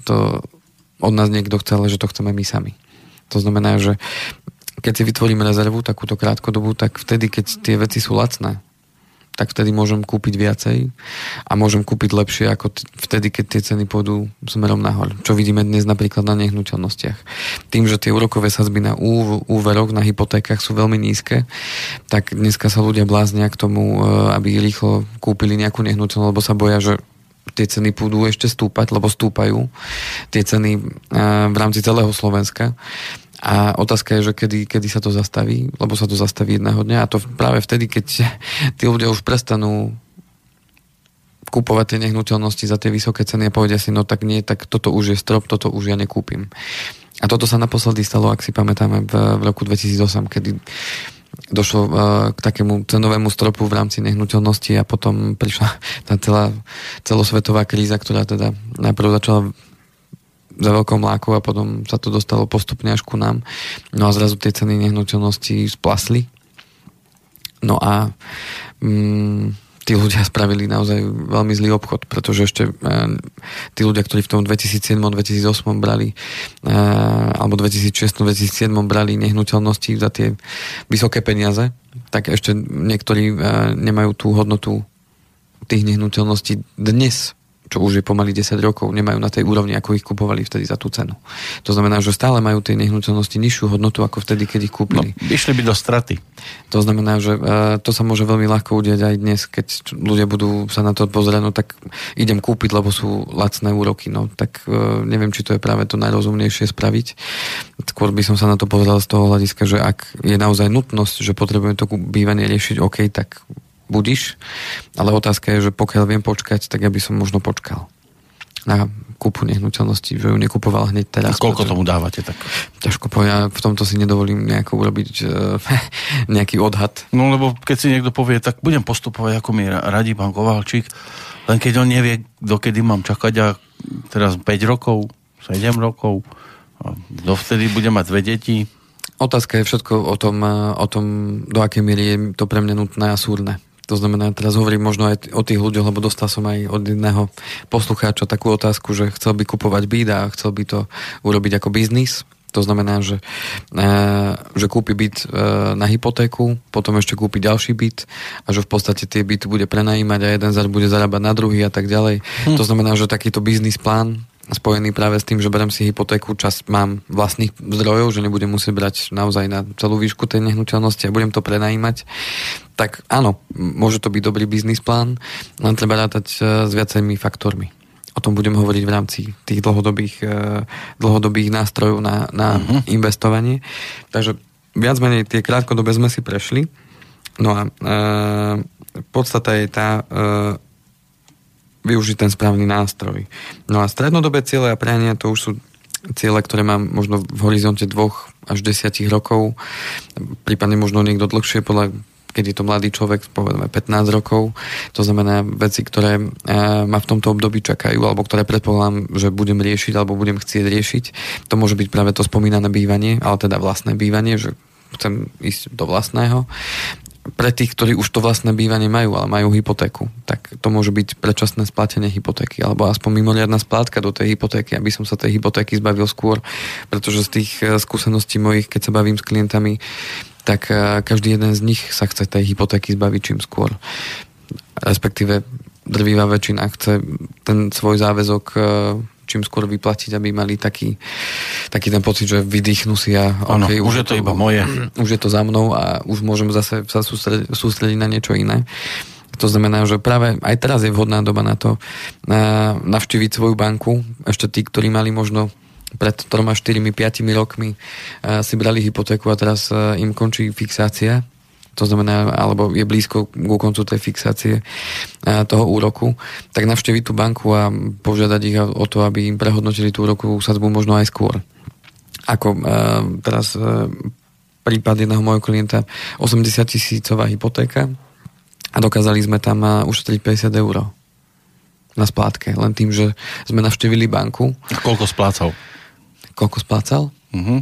to od nás niekto chce, ale že to chceme my sami. To znamená, že keď si vytvoríme rezervu, takúto krátkodobú, tak vtedy, keď tie veci sú lacné, tak vtedy môžem kúpiť viacej a môžem kúpiť lepšie ako vtedy, keď tie ceny pôjdu smerom nahor. Čo vidíme dnes napríklad na nehnuteľnostiach. Tým, že tie úrokové sadzby na úveroch, na hypotékach sú veľmi nízke, tak dneska sa ľudia bláznia k tomu, e, aby rýchlo kúpili nejakú nehnuteľnosť, lebo sa boja, že tie ceny budú ešte stúpať, lebo stúpajú tie ceny e, v rámci celého Slovenska. A otázka je, že kedy, kedy sa to zastaví, lebo sa to zastaví jedného dňa a to práve vtedy, keď tí ľudia už prestanú kupovať tie nehnuteľnosti za tie vysoké ceny a povedia si, no tak nie, tak toto už je strop, toto už ja nekúpim. A toto sa naposledy stalo, ak si pamätáme, v, v roku 2008, kedy došlo uh, k takému cenovému stropu v rámci nehnuteľnosti a potom prišla tá celá celosvetová kríza, ktorá teda najprv začala za veľkou mlákou a potom sa to dostalo postupne až ku nám. No a zrazu tie ceny nehnuteľnosti splasli. No a mm, tí ľudia spravili naozaj veľmi zlý obchod, pretože ešte e, tí ľudia, ktorí v tom 2007-2008 brali e, alebo 2006-2007 brali nehnuteľnosti za tie vysoké peniaze, tak ešte niektorí e, nemajú tú hodnotu tých nehnuteľností dnes čo už je pomaly 10 rokov, nemajú na tej úrovni, ako ich kupovali vtedy za tú cenu. To znamená, že stále majú tie nehnuteľnosti nižšiu hodnotu ako vtedy, keď ich kúpili. No, išli by do straty. To znamená, že uh, to sa môže veľmi ľahko udiať aj dnes, keď ľudia budú sa na to pozerať, no tak idem kúpiť, lebo sú lacné úroky. No tak uh, neviem, či to je práve to najrozumnejšie spraviť. Skôr by som sa na to pozeral z toho hľadiska, že ak je naozaj nutnosť, že potrebujeme to bývanie riešiť, OK, tak budiš, ale otázka je, že pokiaľ viem počkať, tak ja by som možno počkal na kúpu nehnuteľnosti, že ju nekupoval hneď teraz. A koľko tomu dávate? Tak? Ťažko povedať, ja v tomto si nedovolím nejako urobiť nejaký odhad. No lebo keď si niekto povie, tak budem postupovať, ako mi radí pán Kovalčík, len keď on nevie, dokedy mám čakať a teraz 5 rokov, 7 rokov, a dovtedy budem mať dve deti. Otázka je všetko o tom, o tom, do akej miery je to pre mňa nutné a súrne. To znamená, teraz hovorím možno aj o tých ľuďoch, lebo dostal som aj od jedného poslucháča takú otázku, že chcel by kupovať byt a chcel by to urobiť ako biznis. To znamená, že, e, že kúpi byt e, na hypotéku, potom ešte kúpi ďalší byt a že v podstate tie byty bude prenajímať a jeden zar bude zarábať na druhý a tak ďalej. Hm. To znamená, že takýto biznis plán spojený práve s tým, že berem si hypotéku, čas mám vlastných zdrojov, že nebudem musieť brať naozaj na celú výšku tej nehnuteľnosti a budem to prenajímať, tak áno, môže to byť dobrý biznis plán, len treba rátať e, s viacerými faktormi. O tom budem hovoriť v rámci tých dlhodobých, e, dlhodobých nástrojov na, na uh-huh. investovanie. Takže viac menej tie krátkodobé sme si prešli. No a e, podstata je tá, e, využiť ten správny nástroj. No a strednodobé ciele a priania to už sú ciele, ktoré mám možno v horizonte dvoch až desiatich rokov, prípadne možno niekto dlhšie, podľa keď je to mladý človek, povedzme 15 rokov. To znamená veci, ktoré e, ma v tomto období čakajú, alebo ktoré predpokladám, že budem riešiť, alebo budem chcieť riešiť. To môže byť práve to spomínané bývanie, ale teda vlastné bývanie, že chcem ísť do vlastného pre tých, ktorí už to vlastné bývanie majú, ale majú hypotéku, tak to môže byť predčasné splatenie hypotéky, alebo aspoň mimoriadná splátka do tej hypotéky, aby som sa tej hypotéky zbavil skôr, pretože z tých eh, skúseností mojich, keď sa bavím s klientami, tak eh, každý jeden z nich sa chce tej hypotéky zbaviť čím skôr. Respektíve drvivá väčšina chce ten svoj záväzok eh, čím skôr vyplatiť, aby mali taký, taký ten pocit, že vydýchnú si a Áno, okay, už je to iba moje. Už je to za mnou a už môžem zase sa sústrediť, sústrediť na niečo iné. To znamená, že práve aj teraz je vhodná doba na to na, navštíviť svoju banku. Ešte tí, ktorí mali možno pred 3, 4, 5 rokmi uh, si brali hypotéku a teraz uh, im končí fixácia to znamená, alebo je blízko ku koncu tej fixácie toho úroku, tak navštíviť tú banku a požiadať ich o to, aby im prehodnotili tú úrokovú sadzbu možno aj skôr. Ako teraz prípad jedného môjho klienta 80 tisícová hypotéka a dokázali sme tam ušetriť 50 eur na splátke, len tým, že sme navštívili banku. A koľko splácal? Koľko splácal? Uh-huh.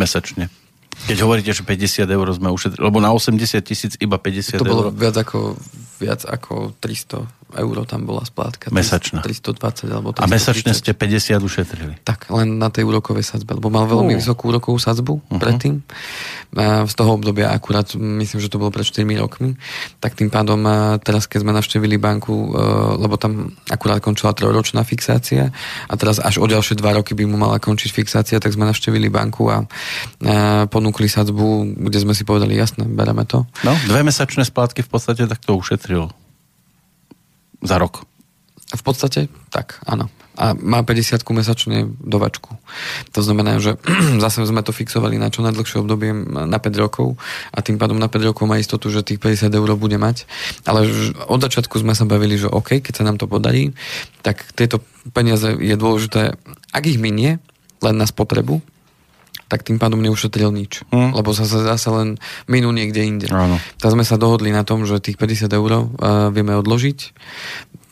Mesačne. Keď hovoríte, že 50 eur sme ušetrili, lebo na 80 tisíc iba 50 eur. To bolo viac ako, viac ako 300 eur tam bola splátka. Mesačná. 320 alebo 330. A mesačne ste 50 ušetrili. Tak, len na tej úrokovej sadzbe, lebo mal veľmi uh. vysokú úrokovú sadzbu uh-huh. predtým. A z toho obdobia akurát, myslím, že to bolo pred 4 rokmi, tak tým pádom teraz, keď sme navštevili banku, e, lebo tam akurát končila trojročná fixácia a teraz až o ďalšie 2 roky by mu mala končiť fixácia, tak sme navštevili banku a ponúkli sadzbu, kde sme si povedali, jasné, bereme to. No, dve mesačné splátky v podstate tak to ušetrilo za rok. V podstate tak, áno. A má 50 mesačne dovačku. To znamená, že zase sme to fixovali na čo najdlhšie obdobie na 5 rokov a tým pádom na 5 rokov má istotu, že tých 50 eur bude mať. Ale od začiatku sme sa bavili, že OK, keď sa nám to podarí, tak tieto peniaze je dôležité, ak ich minie, len na spotrebu, tak tým pádom neušetril nič. Hmm. Lebo sa zase len minú niekde inde. Áno. Tak sme sa dohodli na tom, že tých 50 eur uh, vieme odložiť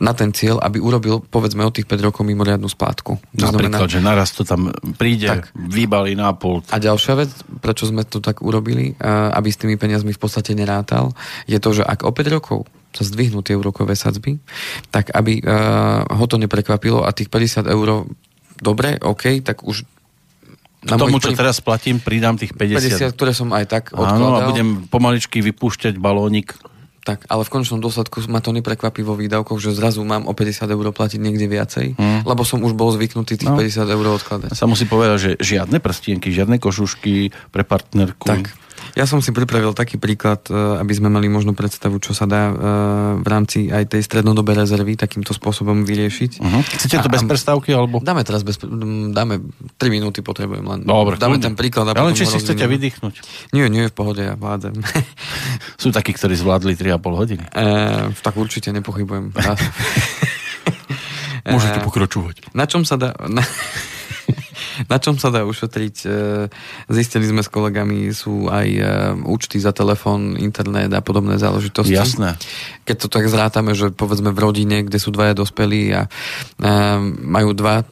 na ten cieľ, aby urobil povedzme od tých 5 rokov mimoriadnu splátku. To Napríklad, znamená, že naraz to tam príde, tak. vybalí na pult. A ďalšia vec, prečo sme to tak urobili, uh, aby s tými peniazmi v podstate nerátal, je to, že ak o 5 rokov sa zdvihnú tie úrokové sadzby, tak aby uh, ho to neprekvapilo a tých 50 eur dobre, OK, tak už k tomu, čo prí... teraz platím, pridám tých 50. 50, ktoré som aj tak odkladal. Áno, a budem pomaličky vypúšťať balónik. Tak, ale v končnom dôsledku ma to neprekvapí vo výdavkoch, že zrazu mám o 50 eur platiť niekde viacej, hmm. lebo som už bol zvyknutý tých no. 50 eur odkladať. Sa musí povedať, že žiadne prstienky, žiadne košušky pre partnerku. Tak. Ja som si pripravil taký príklad, e, aby sme mali možno predstavu, čo sa dá e, v rámci aj tej strednodobej rezervy takýmto spôsobom vyriešiť. Uh-huh. Chcete to a, bez prestávky? Alebo? Dáme teraz bez, dáme 3 minúty potrebujem len. Dobre, dáme ten príklad. A ja len či si chcete vydýchnuť. Nie, nie, v pohode, ja vládzem. Sú takí, ktorí zvládli 3,5 hodiny. E, tak určite nepochybujem. Môžete pokračovať. Na čom sa dá... Na... Na čom sa dá ušetriť? E, zistili sme s kolegami, sú aj e, účty za telefón, internet a podobné záležitosti. Jasné. Keď to tak zrátame, že povedzme v rodine, kde sú dvaja dospelí a e, majú dva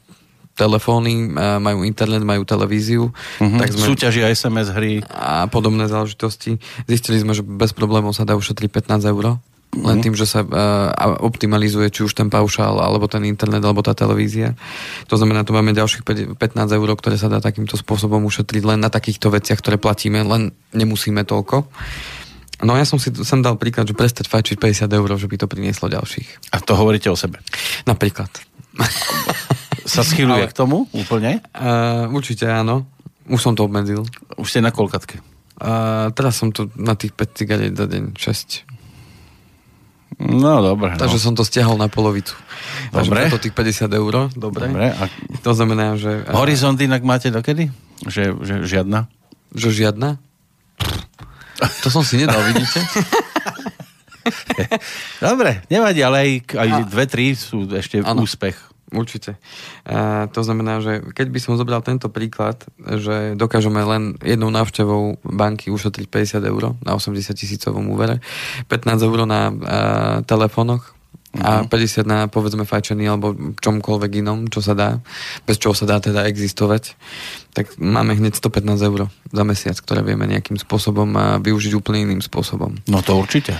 telefóny, majú internet, majú televíziu. Uh-huh. Tak sme, Súťažia SMS hry. A podobné záležitosti. Zistili sme, že bez problémov sa dá ušetriť 15 eur len mhm. tým, že sa uh, optimalizuje či už ten paušál, alebo ten internet, alebo tá televízia. To znamená, tu máme ďalších 15 eur, ktoré sa dá takýmto spôsobom ušetriť len na takýchto veciach, ktoré platíme, len nemusíme toľko. No ja som si sem dal príklad, že prestať fajčiť 50 eur, že by to prinieslo ďalších. A to hovoríte o sebe? Napríklad. Sa schyluje Ale, k tomu úplne? Uh, určite áno. Už som to obmedzil. Už ste na kolkatke? Uh, teraz som tu na tých 5 cigariet za deň, 6. No, dobre. Takže no. som to stiahol na polovicu. Dobre. Takže to tých 50 eur, dobre. dobre. A... To znamená, že... Horizont inak máte dokedy? Že, že žiadna? Že žiadna? To som si nedal, vidíte? Dobre, nevadí, ale aj, aj dve, tri sú ešte ano. úspech. Určite. A to znamená, že keď by som zobral tento príklad, že dokážeme len jednou návštevou banky ušetriť 50 eur na 80 tisícovom úvere, 15 eur na a, telefónoch a 50 na povedzme fajčení alebo čomkoľvek inom, čo sa dá, bez čoho sa dá teda existovať, tak máme hneď 115 eur za mesiac, ktoré vieme nejakým spôsobom využiť úplne iným spôsobom. No to určite.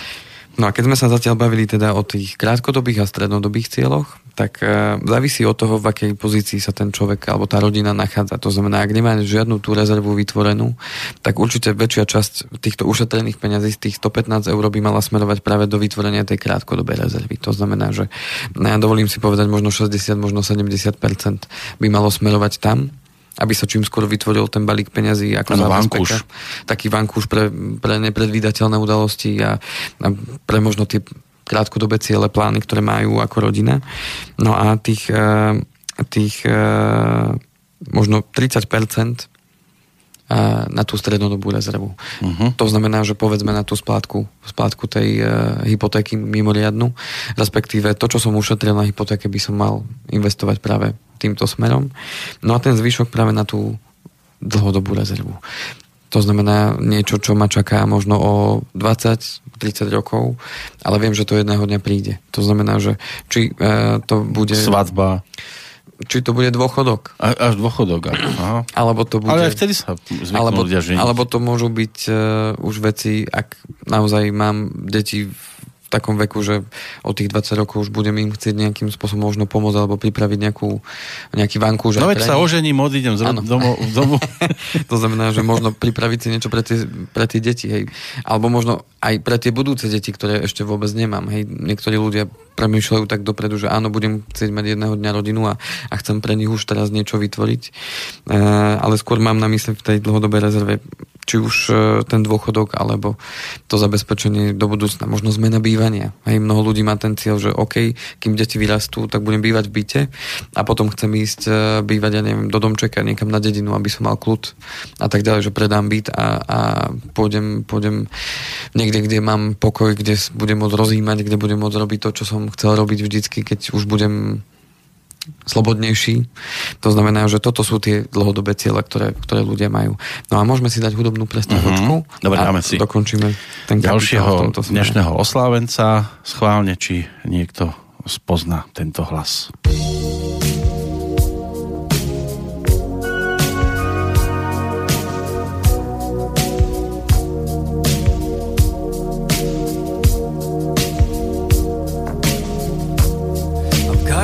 No a keď sme sa zatiaľ bavili teda o tých krátkodobých a strednodobých cieľoch, tak e, závisí od toho, v akej pozícii sa ten človek alebo tá rodina nachádza. To znamená, ak nemá žiadnu tú rezervu vytvorenú, tak určite väčšia časť týchto ušetrených peňazí z tých 115 eur by mala smerovať práve do vytvorenia tej krátkodobej rezervy. To znamená, že no ja dovolím si povedať, možno 60, možno 70% by malo smerovať tam, aby sa čím skôr vytvoril ten balík peňazí ako ano, vankúš. Taký vankúš pre, pre nepredvídateľné udalosti a, a pre možno tie krátkodobé ciele, plány, ktoré majú ako rodina. No a tých, eh, tých eh, možno 30% na tú strednodobú rezervu. Uh-huh. To znamená, že povedzme na tú splátku, splátku tej uh, hypotéky mimoriadnu, respektíve to, čo som ušetril na hypotéke, by som mal investovať práve týmto smerom. No a ten zvyšok práve na tú dlhodobú rezervu. To znamená niečo, čo ma čaká možno o 20-30 rokov, ale viem, že to jedného dňa príde. To znamená, že či uh, to bude... Svadba či to bude dôchodok. A, až dôchodok, aha. Alebo to bude... Ale aj vtedy sa alebo, ľudia ženiť. Alebo to môžu byť uh, už veci, ak naozaj mám deti v takom veku, že od tých 20 rokov už budem im chcieť nejakým spôsobom možno pomôcť alebo pripraviť nejakú, nejaký vanku. No veď sa ožením, odídem z domu. domu. to znamená, že možno pripraviť si niečo pre tie, pre tie deti, hej. Alebo možno aj pre tie budúce deti, ktoré ešte vôbec nemám, hej. Niektorí ľudia premýšľajú tak dopredu, že áno, budem chcieť mať jedného dňa rodinu a, a chcem pre nich už teraz niečo vytvoriť. E, ale skôr mám na mysli v tej dlhodobej rezerve či už e, ten dôchodok, alebo to zabezpečenie do budúcna, možno zmena bývania. Hej, mnoho ľudí má ten cieľ, že OK, kým deti vyrastú, tak budem bývať v byte a potom chcem ísť e, bývať, ja neviem, do domčeka, niekam na dedinu, aby som mal kľud a tak ďalej, že predám byt a, a pôjdem, pôjdem niekde, kde mám pokoj, kde budem môcť rozímať, kde budem môcť robiť to, čo som chcel robiť vždycky, keď už budem slobodnejší. To znamená, že toto sú tie dlhodobé ciele, ktoré, ktoré ľudia majú. No a môžeme si dať hudobnú prestávočku. Mm-hmm. Dobre, dáme si. Dokončíme ten ďalšieho dnešného oslávenca. Schválne, či niekto spozná tento hlas.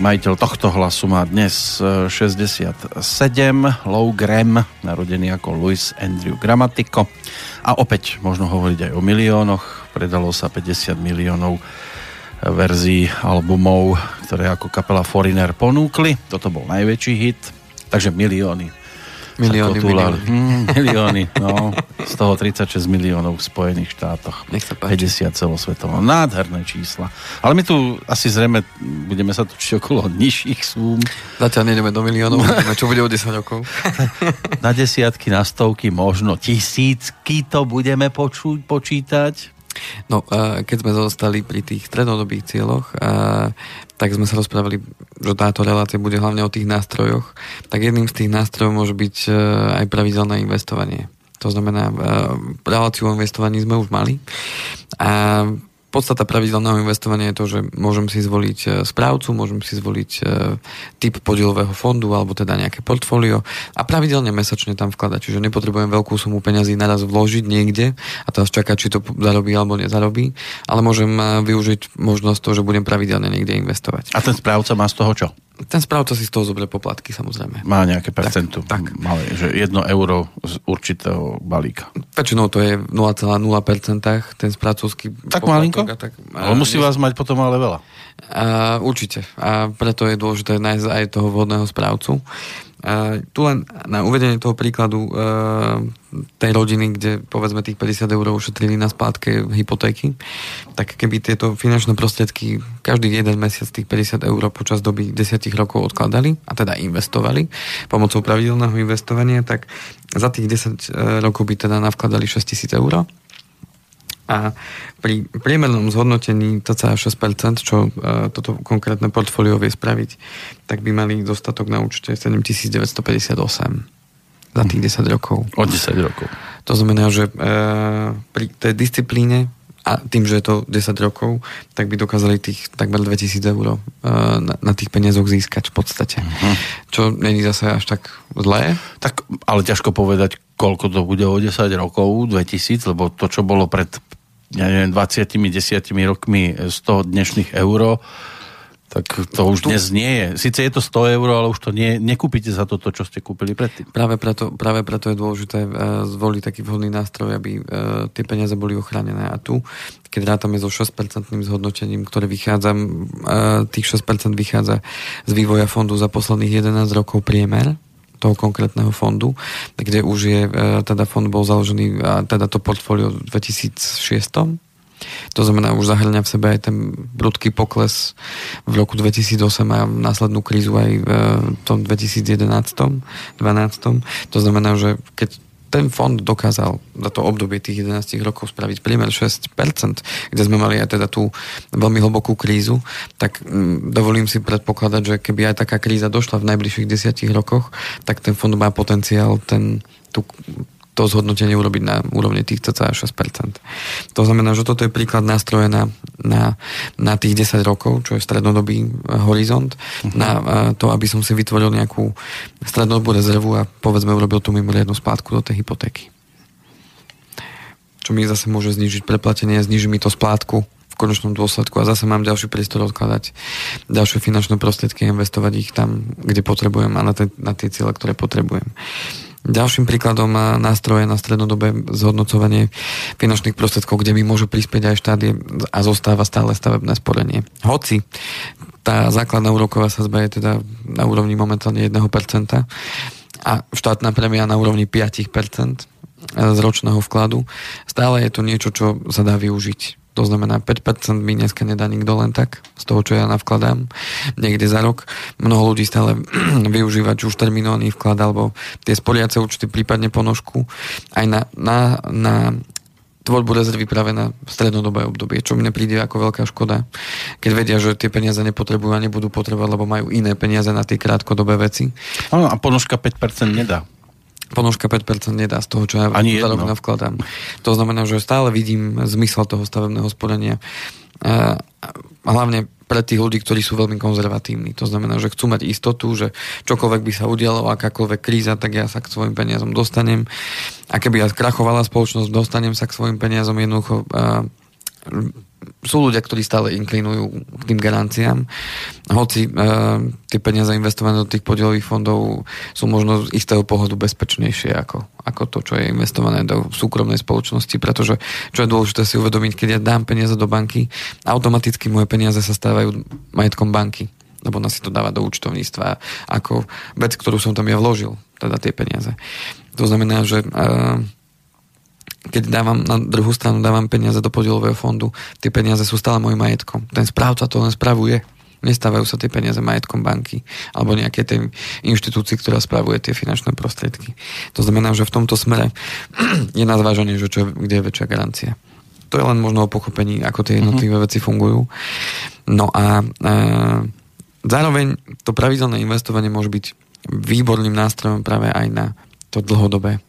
majiteľ tohto hlasu má dnes 67, Low Graham, narodený ako Louis Andrew Grammatico. A opäť možno hovoriť aj o miliónoch. Predalo sa 50 miliónov verzií albumov, ktoré ako kapela Foreigner ponúkli. Toto bol najväčší hit, takže milióny Milióny, milióny. Mm, milióny, no. Z toho 36 miliónov v Spojených štátoch. Nech sa páči. 50 celosvetovo. Nádherné čísla. Ale my tu asi zrejme budeme sa točiť okolo nižších súm. Zatiaľ nejdeme do miliónov, uvidíme, čo bude o 10 rokov. na desiatky, na stovky, možno tisícky to budeme počuť, počítať. No, keď sme zostali pri tých strednodobých cieľoch, tak sme sa rozprávali, že táto relácia bude hlavne o tých nástrojoch, tak jedným z tých nástrojov môže byť e, aj pravidelné investovanie. To znamená, e, reláciu o investovaní sme už mali. A podstata pravidelného investovania je to, že môžem si zvoliť e, správcu, môžem si zvoliť e, typ podielového fondu alebo teda nejaké portfólio a pravidelne mesačne tam vkladať. Čiže nepotrebujem veľkú sumu peňazí naraz vložiť niekde a teraz čakať, či to zarobí alebo nezarobí, ale môžem e, využiť možnosť to, že budem pravidelne niekde investovať. A ten správca má z toho čo? Ten správca si z toho zoberie poplatky, samozrejme. Má nejaké percentu. Tak, tak. Malé, že jedno euro z určitého balíka. Väčšinou to je 0,0% ten správcovský Tak malinko? Tak, ale musí vás mať potom ale veľa. A, určite. A preto je dôležité nájsť aj toho vhodného správcu. Uh, tu len na uvedenie toho príkladu uh, tej rodiny, kde povedzme tých 50 eur ušetrili na splátke hypotéky, tak keby tieto finančné prostriedky každý jeden mesiac tých 50 eur počas doby 10 rokov odkladali a teda investovali pomocou pravidelného investovania, tak za tých 10 uh, rokov by teda navkladali 6000 eur a pri priemernom zhodnotení cca 6%, čo uh, toto konkrétne portfólio vie spraviť, tak by mali dostatok na účte 7958 za tých 10 rokov. O 10 rokov. To znamená, že uh, pri tej disciplíne a tým, že je to 10 rokov, tak by dokázali tých takmer 2000 eur uh, na, na tých peniazoch získať v podstate. Uh-huh. Čo není zase až tak zlé. Tak, ale ťažko povedať, koľko to bude o 10 rokov, 2000, lebo to, čo bolo pred ja neviem, 20 10 rokmi 100 dnešných euro, tak to už tu... dnes nie je. Sice je to 100 eur, ale už to nie, nekúpite za to, čo ste kúpili predtým. Práve preto, práve preto je dôležité uh, zvoliť taký vhodný nástroj, aby uh, tie peniaze boli ochránené. A tu, keď rátame so 6% zhodnotením, ktoré vychádza, uh, tých 6% vychádza z vývoja fondu za posledných 11 rokov priemer, toho konkrétneho fondu, kde už je, e, teda fond bol založený, teda to portfólio v 2006. To znamená, už zahrňa v sebe aj ten prudký pokles v roku 2008 a následnú krízu aj v tom 2011 2012. To znamená, že keď ten fond dokázal za to obdobie tých 11 rokov spraviť priemer 6%, kde sme mali aj teda tú veľmi hlbokú krízu, tak mm, dovolím si predpokladať, že keby aj taká kríza došla v najbližších 10 rokoch, tak ten fond má potenciál ten, tú, to zhodnotenie urobiť na úrovni tých cca 6%. To znamená, že toto je príklad nástroje na, na, na tých 10 rokov, čo je strednodobý eh, horizont, uh-huh. na eh, to, aby som si vytvoril nejakú strednodobú rezervu a povedzme urobil tú mimoriadnu splátku do tej hypotéky. Čo mi zase môže znižiť preplatenie, zniží mi to splátku v konečnom dôsledku a zase mám ďalší priestor odkladať ďalšie finančné prostriedky investovať ich tam, kde potrebujem a na, te, na tie ciele, ktoré potrebujem. Ďalším príkladom nástroje na strednodobé zhodnocovanie finančných prostriedkov, kde mi môže prispieť aj štát a zostáva stále stavebné sporenie. Hoci tá základná úroková sazba je teda na úrovni momentálne 1% a štátna premia na úrovni 5% z ročného vkladu, stále je to niečo, čo sa dá využiť. To znamená 5% mi dneska nedá nikto len tak, z toho, čo ja navkladám niekde za rok. Mnoho ľudí stále využíva či už terminálny vklad alebo tie sporiace účty, prípadne ponožku. Aj na, na, na tvorbu rezervy práve na strednodobé obdobie, čo mi nepríde ako veľká škoda, keď vedia, že tie peniaze nepotrebujú a nebudú potrebovať, lebo majú iné peniaze na tie krátkodobé veci. Áno, a ponožka 5% nedá ponožka 5% nedá z toho, čo ja Ani za rok navkladám. To znamená, že stále vidím zmysel toho stavebného sporenia. A hlavne pre tých ľudí, ktorí sú veľmi konzervatívni. To znamená, že chcú mať istotu, že čokoľvek by sa udialo, akákoľvek kríza, tak ja sa k svojim peniazom dostanem. A keby ja krachovala spoločnosť, dostanem sa k svojim peniazom jednoducho sú ľudia, ktorí stále inklinujú k tým garanciám, hoci e, tie peniaze investované do tých podielových fondov sú možno z istého pohľadu bezpečnejšie ako, ako to, čo je investované do súkromnej spoločnosti, pretože čo je dôležité si uvedomiť, keď ja dám peniaze do banky, automaticky moje peniaze sa stávajú majetkom banky lebo ona si to dáva do účtovníctva ako vec, ktorú som tam ja vložil, teda tie peniaze. To znamená, že uh, keď dávam na druhú stranu dávam peniaze do podielového fondu, tie peniaze sú stále môjim majetkom. Ten správca to len spravuje. Nestávajú sa tie peniaze majetkom banky alebo nejaké tej inštitúcii, ktorá spravuje tie finančné prostriedky. To znamená, že v tomto smere je na zváženie, že čo, kde je väčšia garancia. To je len možno o pochopení, ako tie jednotlivé mm-hmm. veci fungujú. No a e, zároveň to pravidelné investovanie môže byť výborným nástrojom práve aj na to dlhodobé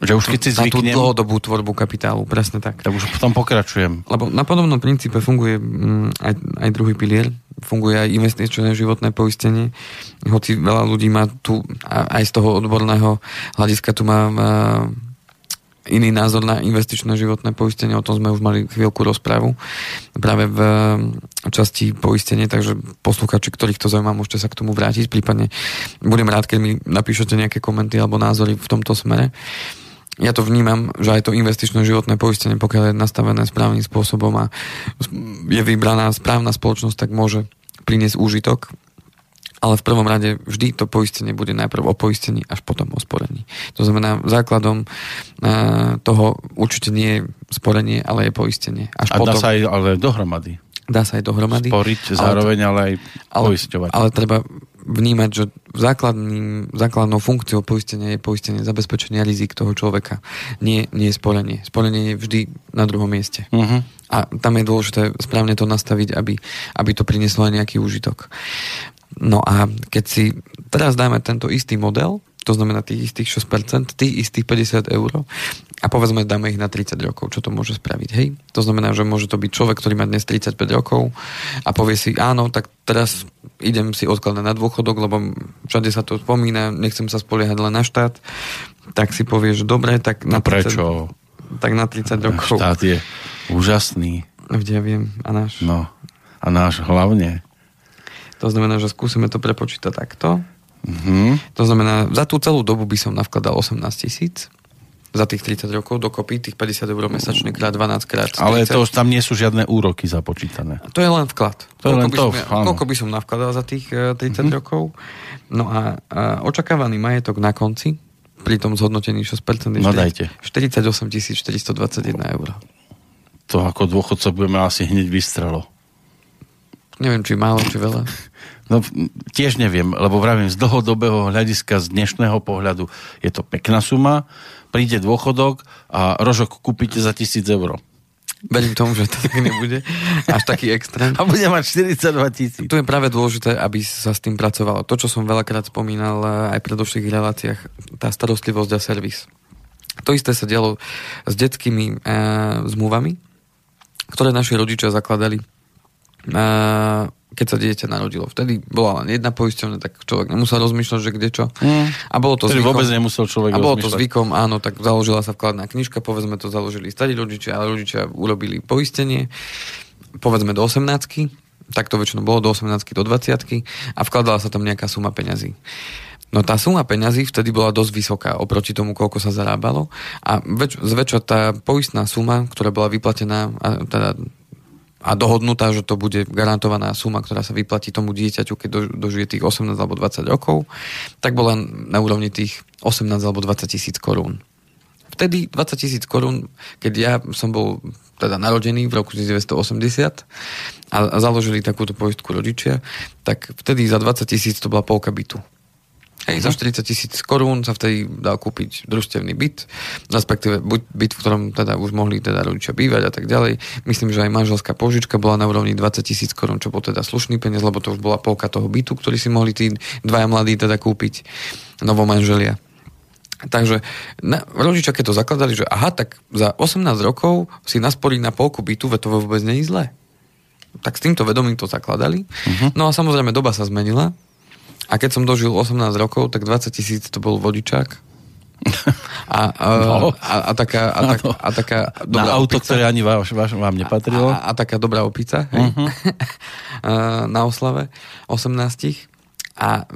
že už keď si zvyknem... Na tú dlhodobú tvorbu kapitálu, presne tak. Tak už potom pokračujem. Lebo na podobnom princípe funguje mm, aj, aj druhý pilier, funguje aj investičné životné poistenie, hoci veľa ľudí má tu, aj z toho odborného hľadiska tu má iný názor na investičné životné poistenie, o tom sme už mali chvíľku rozprávu práve v časti poistenie, takže posluchači, ktorých to zaujíma, môžete sa k tomu vrátiť, prípadne budem rád, keď mi napíšete nejaké komenty alebo názory v tomto smere. Uh, ja to vnímam, že aj to investičné životné poistenie, pokiaľ je nastavené správnym spôsobom a je vybraná správna spoločnosť, tak môže priniesť úžitok, ale v prvom rade vždy to poistenie bude najprv o poistení, až potom o sporení. To znamená, základom e, toho určite nie je sporenie, ale je poistenie. Až a potom... dá sa aj ale dohromady. Dá sa aj dohromady. Sporiť zároveň, ale, ale aj poisťovať. Ale, ale treba vnímať, že základným, základnou funkciou poistenia je poistenie zabezpečenia rizik toho človeka. Nie, nie je sporenie. Sporenie je vždy na druhom mieste. Uh-huh. A tam je dôležité správne to nastaviť, aby, aby to prinieslo aj nejaký úžitok. No a keď si teraz dáme tento istý model, to znamená tých istých 6%, tých istých 50 eur a povedzme dáme ich na 30 rokov, čo to môže spraviť, hej? To znamená, že môže to byť človek, ktorý má dnes 35 rokov a povie si, áno, tak teraz idem si odkladať na dôchodok, lebo všade sa to spomína, nechcem sa spoliehať len na štát, tak si povie, že dobre, tak na 30, prečo? Tak na 30 rokov. Štát je úžasný. Ja viem, a náš. No, a náš hlavne. To znamená, že skúsime to prepočítať takto. Mm-hmm. To znamená, za tú celú dobu by som navkladal 18 tisíc za tých 30 rokov dokopy, tých 50 eur mesačne krát 12 krát 30. Ale to tam nie sú žiadne úroky započítané. To je len vklad. To je len by to, som, koľko by som navkladal za tých 30 mm-hmm. rokov. No a, a očakávaný majetok na konci pri tom zhodnotení 6% je no 48 421 eur. To ako dôchodca budeme asi hneď vystrelo. Neviem, či málo, či veľa. No tiež neviem, lebo vravím, z dlhodobého hľadiska, z dnešného pohľadu je to pekná suma, príde dôchodok a rožok kúpite za tisíc eur. Verím tomu, že to tak nebude až taký extrém. A bude mať 42 tisíc. Tu je práve dôležité, aby sa s tým pracovalo. To, čo som veľakrát spomínal eh, aj v predošlých reláciách, tá starostlivosť a servis. To isté sa dialo s detskými e, zmluvami, ktoré naši rodičia zakladali e, keď sa dieťa narodilo. Vtedy bola len jedna poisťovňa, tak človek nemusel rozmýšľať, že kde čo. Mm. A bolo to Vtedy zvykom. vôbec nemusel človek A bolo rozmýšľať. to zvykom, áno, tak založila sa vkladná knižka, povedzme to založili starí rodičia, ale rodičia urobili poistenie, povedzme do 18 tak to väčšinou bolo do 18 do 20 a vkladala sa tam nejaká suma peňazí. No tá suma peňazí vtedy bola dosť vysoká oproti tomu, koľko sa zarábalo a väč- zväčša tá poistná suma, ktorá bola vyplatená, a teda a dohodnutá, že to bude garantovaná suma, ktorá sa vyplatí tomu dieťaťu, keď dožije tých 18 alebo 20 rokov, tak bola na úrovni tých 18 alebo 20 tisíc korún. Vtedy 20 tisíc korún, keď ja som bol teda narodený v roku 1980 a založili takúto poistku rodičia, tak vtedy za 20 tisíc to bola polka bytu. Hej, uh-huh. za 40 tisíc korún sa vtedy dal kúpiť družstevný byt, respektíve buď byt, v ktorom teda už mohli teda rodičia bývať a tak ďalej. Myslím, že aj manželská požička bola na úrovni 20 tisíc korún, čo bol teda slušný peniaz, lebo to už bola polka toho bytu, ktorý si mohli tí dvaja mladí teda kúpiť novo manželia. Takže na, rodičia, keď to zakladali, že aha, tak za 18 rokov si nasporí na polku bytu, ve to vôbec je zlé. Tak s týmto vedomím to zakladali. Uh-huh. No a samozrejme doba sa zmenila, a keď som dožil 18 rokov, tak 20 tisíc to bol vodičák. A, a, No. a, a, taká, a, tak, a taká Na dobrá auto, opica. ktoré ani váš, váš, vám nepatrilo. A, a, a taká dobrá opica, hej? Uh-huh. na oslave 18. A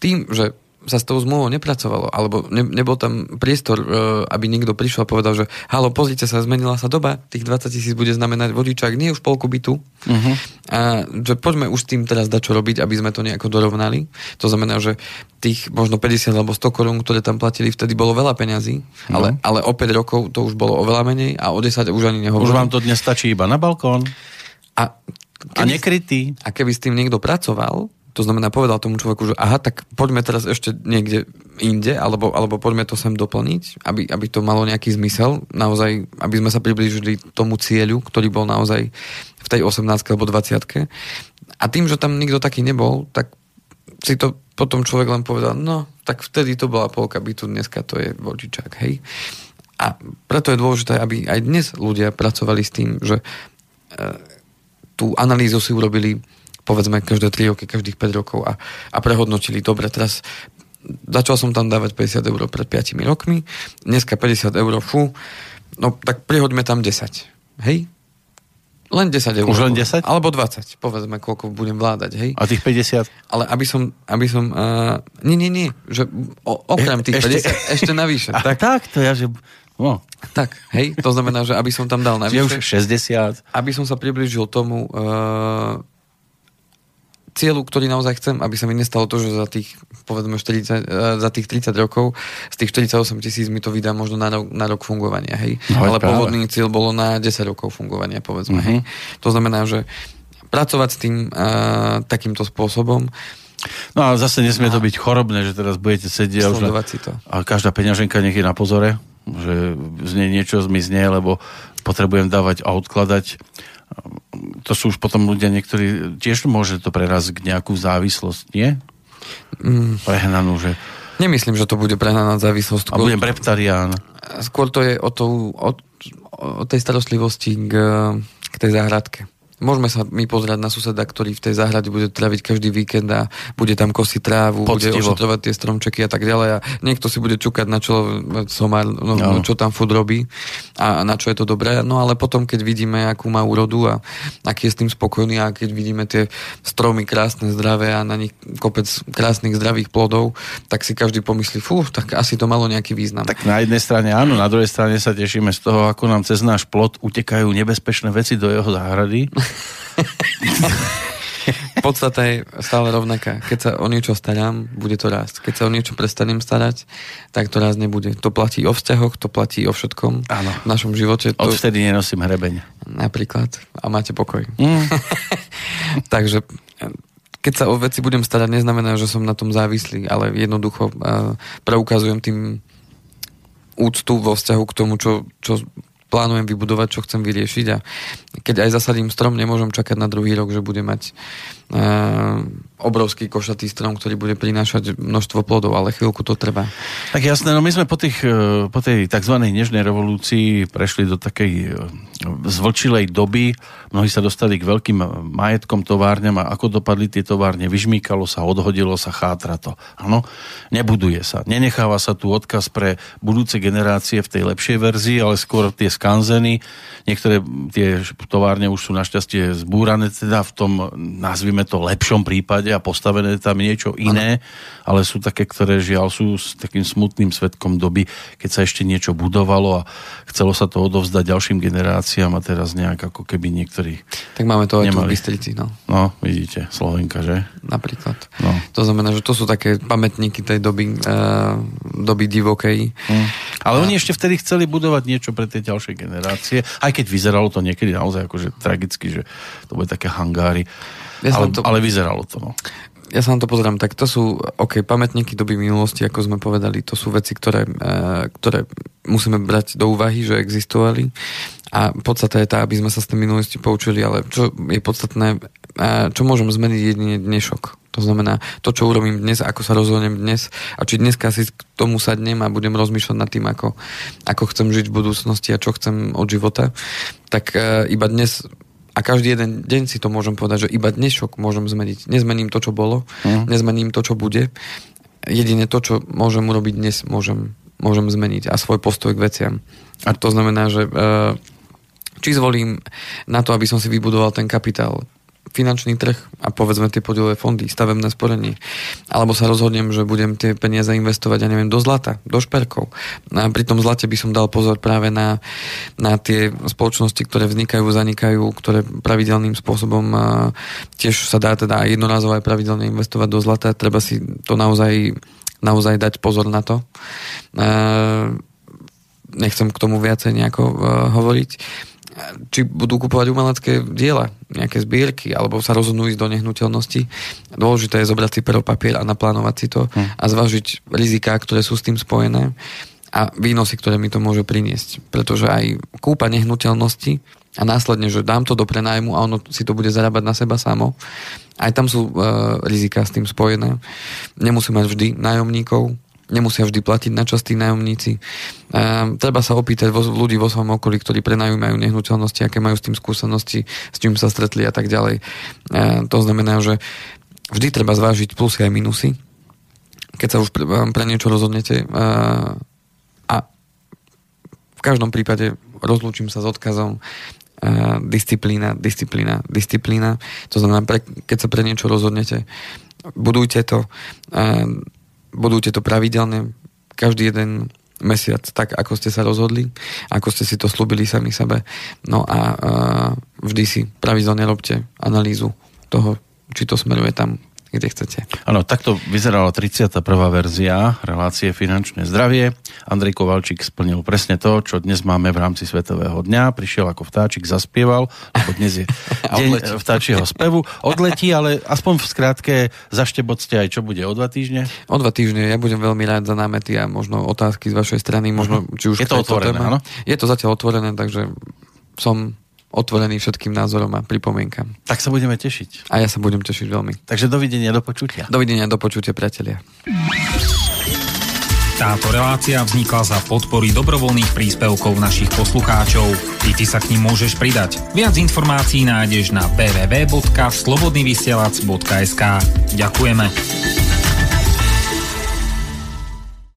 tým, že sa s tou zmluvou nepracovalo, alebo ne, nebol tam priestor, uh, aby niekto prišiel a povedal, že halo, pozrite sa, zmenila sa doba, tých 20 tisíc bude znamenať vodičák, nie už polku bytu. Mhm. A že poďme už tým teraz dať čo robiť, aby sme to nejako dorovnali. To znamená, že tých možno 50 alebo 100 korún, ktoré tam platili, vtedy bolo veľa peňazí, No. ale, ale o 5 rokov to už bolo oveľa menej a o 10 už ani Už nehovorím. vám to dnes stačí iba na balkón A, a nekrytý. a keby s tým niekto pracoval, to znamená povedal tomu človeku, že aha, tak poďme teraz ešte niekde inde, alebo, alebo poďme to sem doplniť, aby, aby to malo nejaký zmysel, naozaj, aby sme sa priblížili tomu cieľu, ktorý bol naozaj v tej 18 alebo 20 A tým, že tam nikto taký nebol, tak si to potom človek len povedal, no, tak vtedy to bola polka bytu, dneska to je vodičák, hej. A preto je dôležité, aby aj dnes ľudia pracovali s tým, že e, tú analýzu si urobili povedzme každé 3 roky, každých 5 rokov a, a prehodnotili, dobre, teraz začal som tam dávať 50 eur pred 5 rokmi, dneska 50 eur, fú, no tak prihoďme tam 10, hej? Len 10 eur. Už len 10? Alebo 20, povedzme, koľko budem vládať, hej? A tých 50? Ale aby som, aby som, uh, nie, nie, nie, že o, okrem tých Ešte- 50, ešte navyše. A tak, tak, to ja, že... No, tak, hej, to znamená, že aby som tam dal je už navyše, 60. aby som sa priblížil tomu uh, cieľu, ktorý naozaj chcem, aby sa mi nestalo to, že za tých, povedzme, 40, uh, za tých 30 rokov z tých 48 tisíc mi to vydá možno na rok, na rok fungovania, hej. No, Ale práve. pôvodný cieľ bolo na 10 rokov fungovania, povedzme, Mhm. hej. To znamená, že pracovať s tým uh, takýmto spôsobom, No a zase nesmie to byť chorobné, že teraz budete sedieť a už si to. A každá peňaženka nech je na pozore, že z nej niečo zmizne, lebo potrebujem dávať a odkladať. To sú už potom ľudia niektorí, tiež môže to prerazť k nejakú závislosť, nie? Mm, Prehnanú, že nemyslím, že to bude prehnaná závislosť. a budem reptarián. Skôr to je o, tou, o, o tej starostlivosti k, k tej záhradke. Môžeme sa my pozerať na suseda, ktorý v tej záhrade bude traviť každý víkend a bude tam kosiť trávu, bude Poctivo. ošetrovať tie stromčeky a tak ďalej a niekto si bude čukať na čo somár, no, No. no. čo tam furt robí a na čo je to dobré. No ale potom, keď vidíme, akú má úrodu a aký je s tým spokojný a keď vidíme tie stromy krásne, zdravé a na nich kopec krásnych, zdravých plodov, tak si každý pomyslí, fú, tak asi to malo nejaký význam. Tak na jednej strane áno, na druhej strane sa tešíme z toho, ako nám cez náš plot utekajú nebezpečné veci do jeho záhrady. Podstata je stále rovnaká. Keď sa o niečo starám, bude to rásť. Keď sa o niečo prestanem starať, tak to rásť nebude. To platí o vzťahoch, to platí o všetkom Áno. v našom živote. To, Odvtedy nenosím hrebeň. napríklad. A máte pokoj. Mm. Takže eh, keď sa o veci budem starať, neznamená, že som na tom závislý, ale jednoducho uh, preukazujem tým úctu vo vzťahu k tomu, čo, čo plánujem vybudovať, čo chcem vyriešiť a keď aj zasadím strom, nemôžem čakať na druhý rok, že bude mať uh, obrovský košatý strom, ktorý bude prinášať množstvo plodov, ale chvíľku to trvá. Tak jasné, no my sme po, tých, e, po tej tzv. nežnej revolúcii prešli do takej e, zvlčilej doby. Mnohí sa dostali k veľkým majetkom továrňam a ako dopadli tie továrne? Vyžmýkalo sa, odhodilo sa, chátra to. Áno, nebuduje sa. Nenecháva sa tu odkaz pre budúce generácie v tej lepšej verzii, ale skôr tie skanzeny. Niektoré tie továrne už sú našťastie zbúrané, teda v tom, nazvime to, lepšom prípade a postavené tam niečo iné, ale sú také, ktoré žiaľ sú s takým smutným svetkom doby, keď sa ešte niečo budovalo a chcelo sa to odovzdať ďalším generáciám a teraz nejak ako keby niektorí, Tak máme to aj tu v. Bystrici, no, no vidíte, Slovenka, že? napríklad. No. To znamená, že to sú také pamätníky tej doby, uh, doby divokej. Hm. Ale oni ešte vtedy chceli budovať niečo pre tie ďalšie generácie, aj keď vyzeralo to niekedy naozaj akože tragicky, že to bude také hangári. Ja ale, to- ale vyzeralo to, no. Ja sa na to pozerám, tak to sú, OK, pamätníky doby minulosti, ako sme povedali, to sú veci, ktoré, uh, ktoré musíme brať do úvahy, že existovali a podstata je tá, aby sme sa z tej minulosti poučili, ale čo je podstatné, uh, čo môžem zmeniť jedine dnešok. To znamená, to, čo urobím dnes, ako sa rozhodnem dnes a či dneska si k tomu sadnem a budem rozmýšľať nad tým, ako, ako chcem žiť v budúcnosti a čo chcem od života, tak uh, iba dnes a každý jeden deň si to môžem povedať, že iba dnešok môžem zmeniť. Nezmením to, čo bolo, Mhm. nezmením to, čo bude. Jedine to, čo môžem urobiť dnes, môžem môžem zmeniť a svoj postoj k veciam. A to znamená, že uh, či zvolím na to, aby som si vybudoval ten kapitál, finančný trh a povedzme tie podielové fondy, stavebné sporenie. Alebo sa rozhodnem, že budem tie peniaze investovať, ja neviem, do zlata, do šperkov. A pri tom zlate by som dal pozor práve na, na tie spoločnosti, ktoré vznikajú, zanikajú, ktoré pravidelným spôsobom tiež sa dá teda jednorázové pravidelne investovať do zlata. Treba si to naozaj, naozaj dať pozor na to. Nechcem k tomu viacej nejako hovoriť či budú kupovať umelecké diela, nejaké zbierky, alebo sa rozhodnú ísť do nehnuteľnosti. Dôležité je zobrať si pero papier a naplánovať si to hm. a zvážiť riziká, ktoré sú s tým spojené a výnosy, ktoré mi to môže priniesť. Pretože aj kúpa nehnuteľnosti a následne, že dám to do prenajmu a ono si to bude zarábať na seba samo. Aj tam sú e, rizika s tým spojené. Nemusí mať vždy nájomníkov, nemusia vždy platiť na čas tí nájomníci. Ehm, treba sa opýtať vo, ľudí vo svojom okolí, ktorí prenajímajú nehnuteľnosti, aké majú s tým skúsenosti, s čím sa stretli a tak ďalej. Ehm, to znamená, že vždy treba zvážiť plusy aj minusy, keď sa už pre, ehm, pre niečo rozhodnete. Ehm, a v každom prípade rozlúčim sa s odkazom ehm, disciplína, disciplína, disciplína. To znamená, pre, keď sa pre niečo rozhodnete, budujte to, ehm, budujte to pravidelne, každý jeden mesiac, tak ako ste sa rozhodli, ako ste si to slúbili sami sebe. No a uh, vždy si pravidelne robte analýzu toho, či to smeruje tam, kde chcete. Áno, takto vyzerala 31. verzia relácie Finančné zdravie. Andrej Kovalčík splnil presne to, čo dnes máme v rámci Svetového dňa. Prišiel ako vtáčik, zaspieval, lebo dnes je deň vtáčieho spevu. Odletí, ale aspoň v skrátke zaštebocte aj čo bude o dva týždne? O dva týždne. Ja budem veľmi rád za námety a možno otázky z vašej strany. Možno, či už je to otvorené, áno? Je to zatiaľ otvorené, takže som otvorený všetkým názorom a pripomienkam. Tak sa budeme tešiť. A ja sa budem tešiť veľmi. Takže dovidenia, do počutia. Dovidenia, do počutia, priatelia. Táto relácia vznikla za podpory dobrovoľných príspevkov našich poslucháčov. Ty, ty sa k ním môžeš pridať. Viac informácií nájdeš na www.slobodnyvysielac.sk Ďakujeme.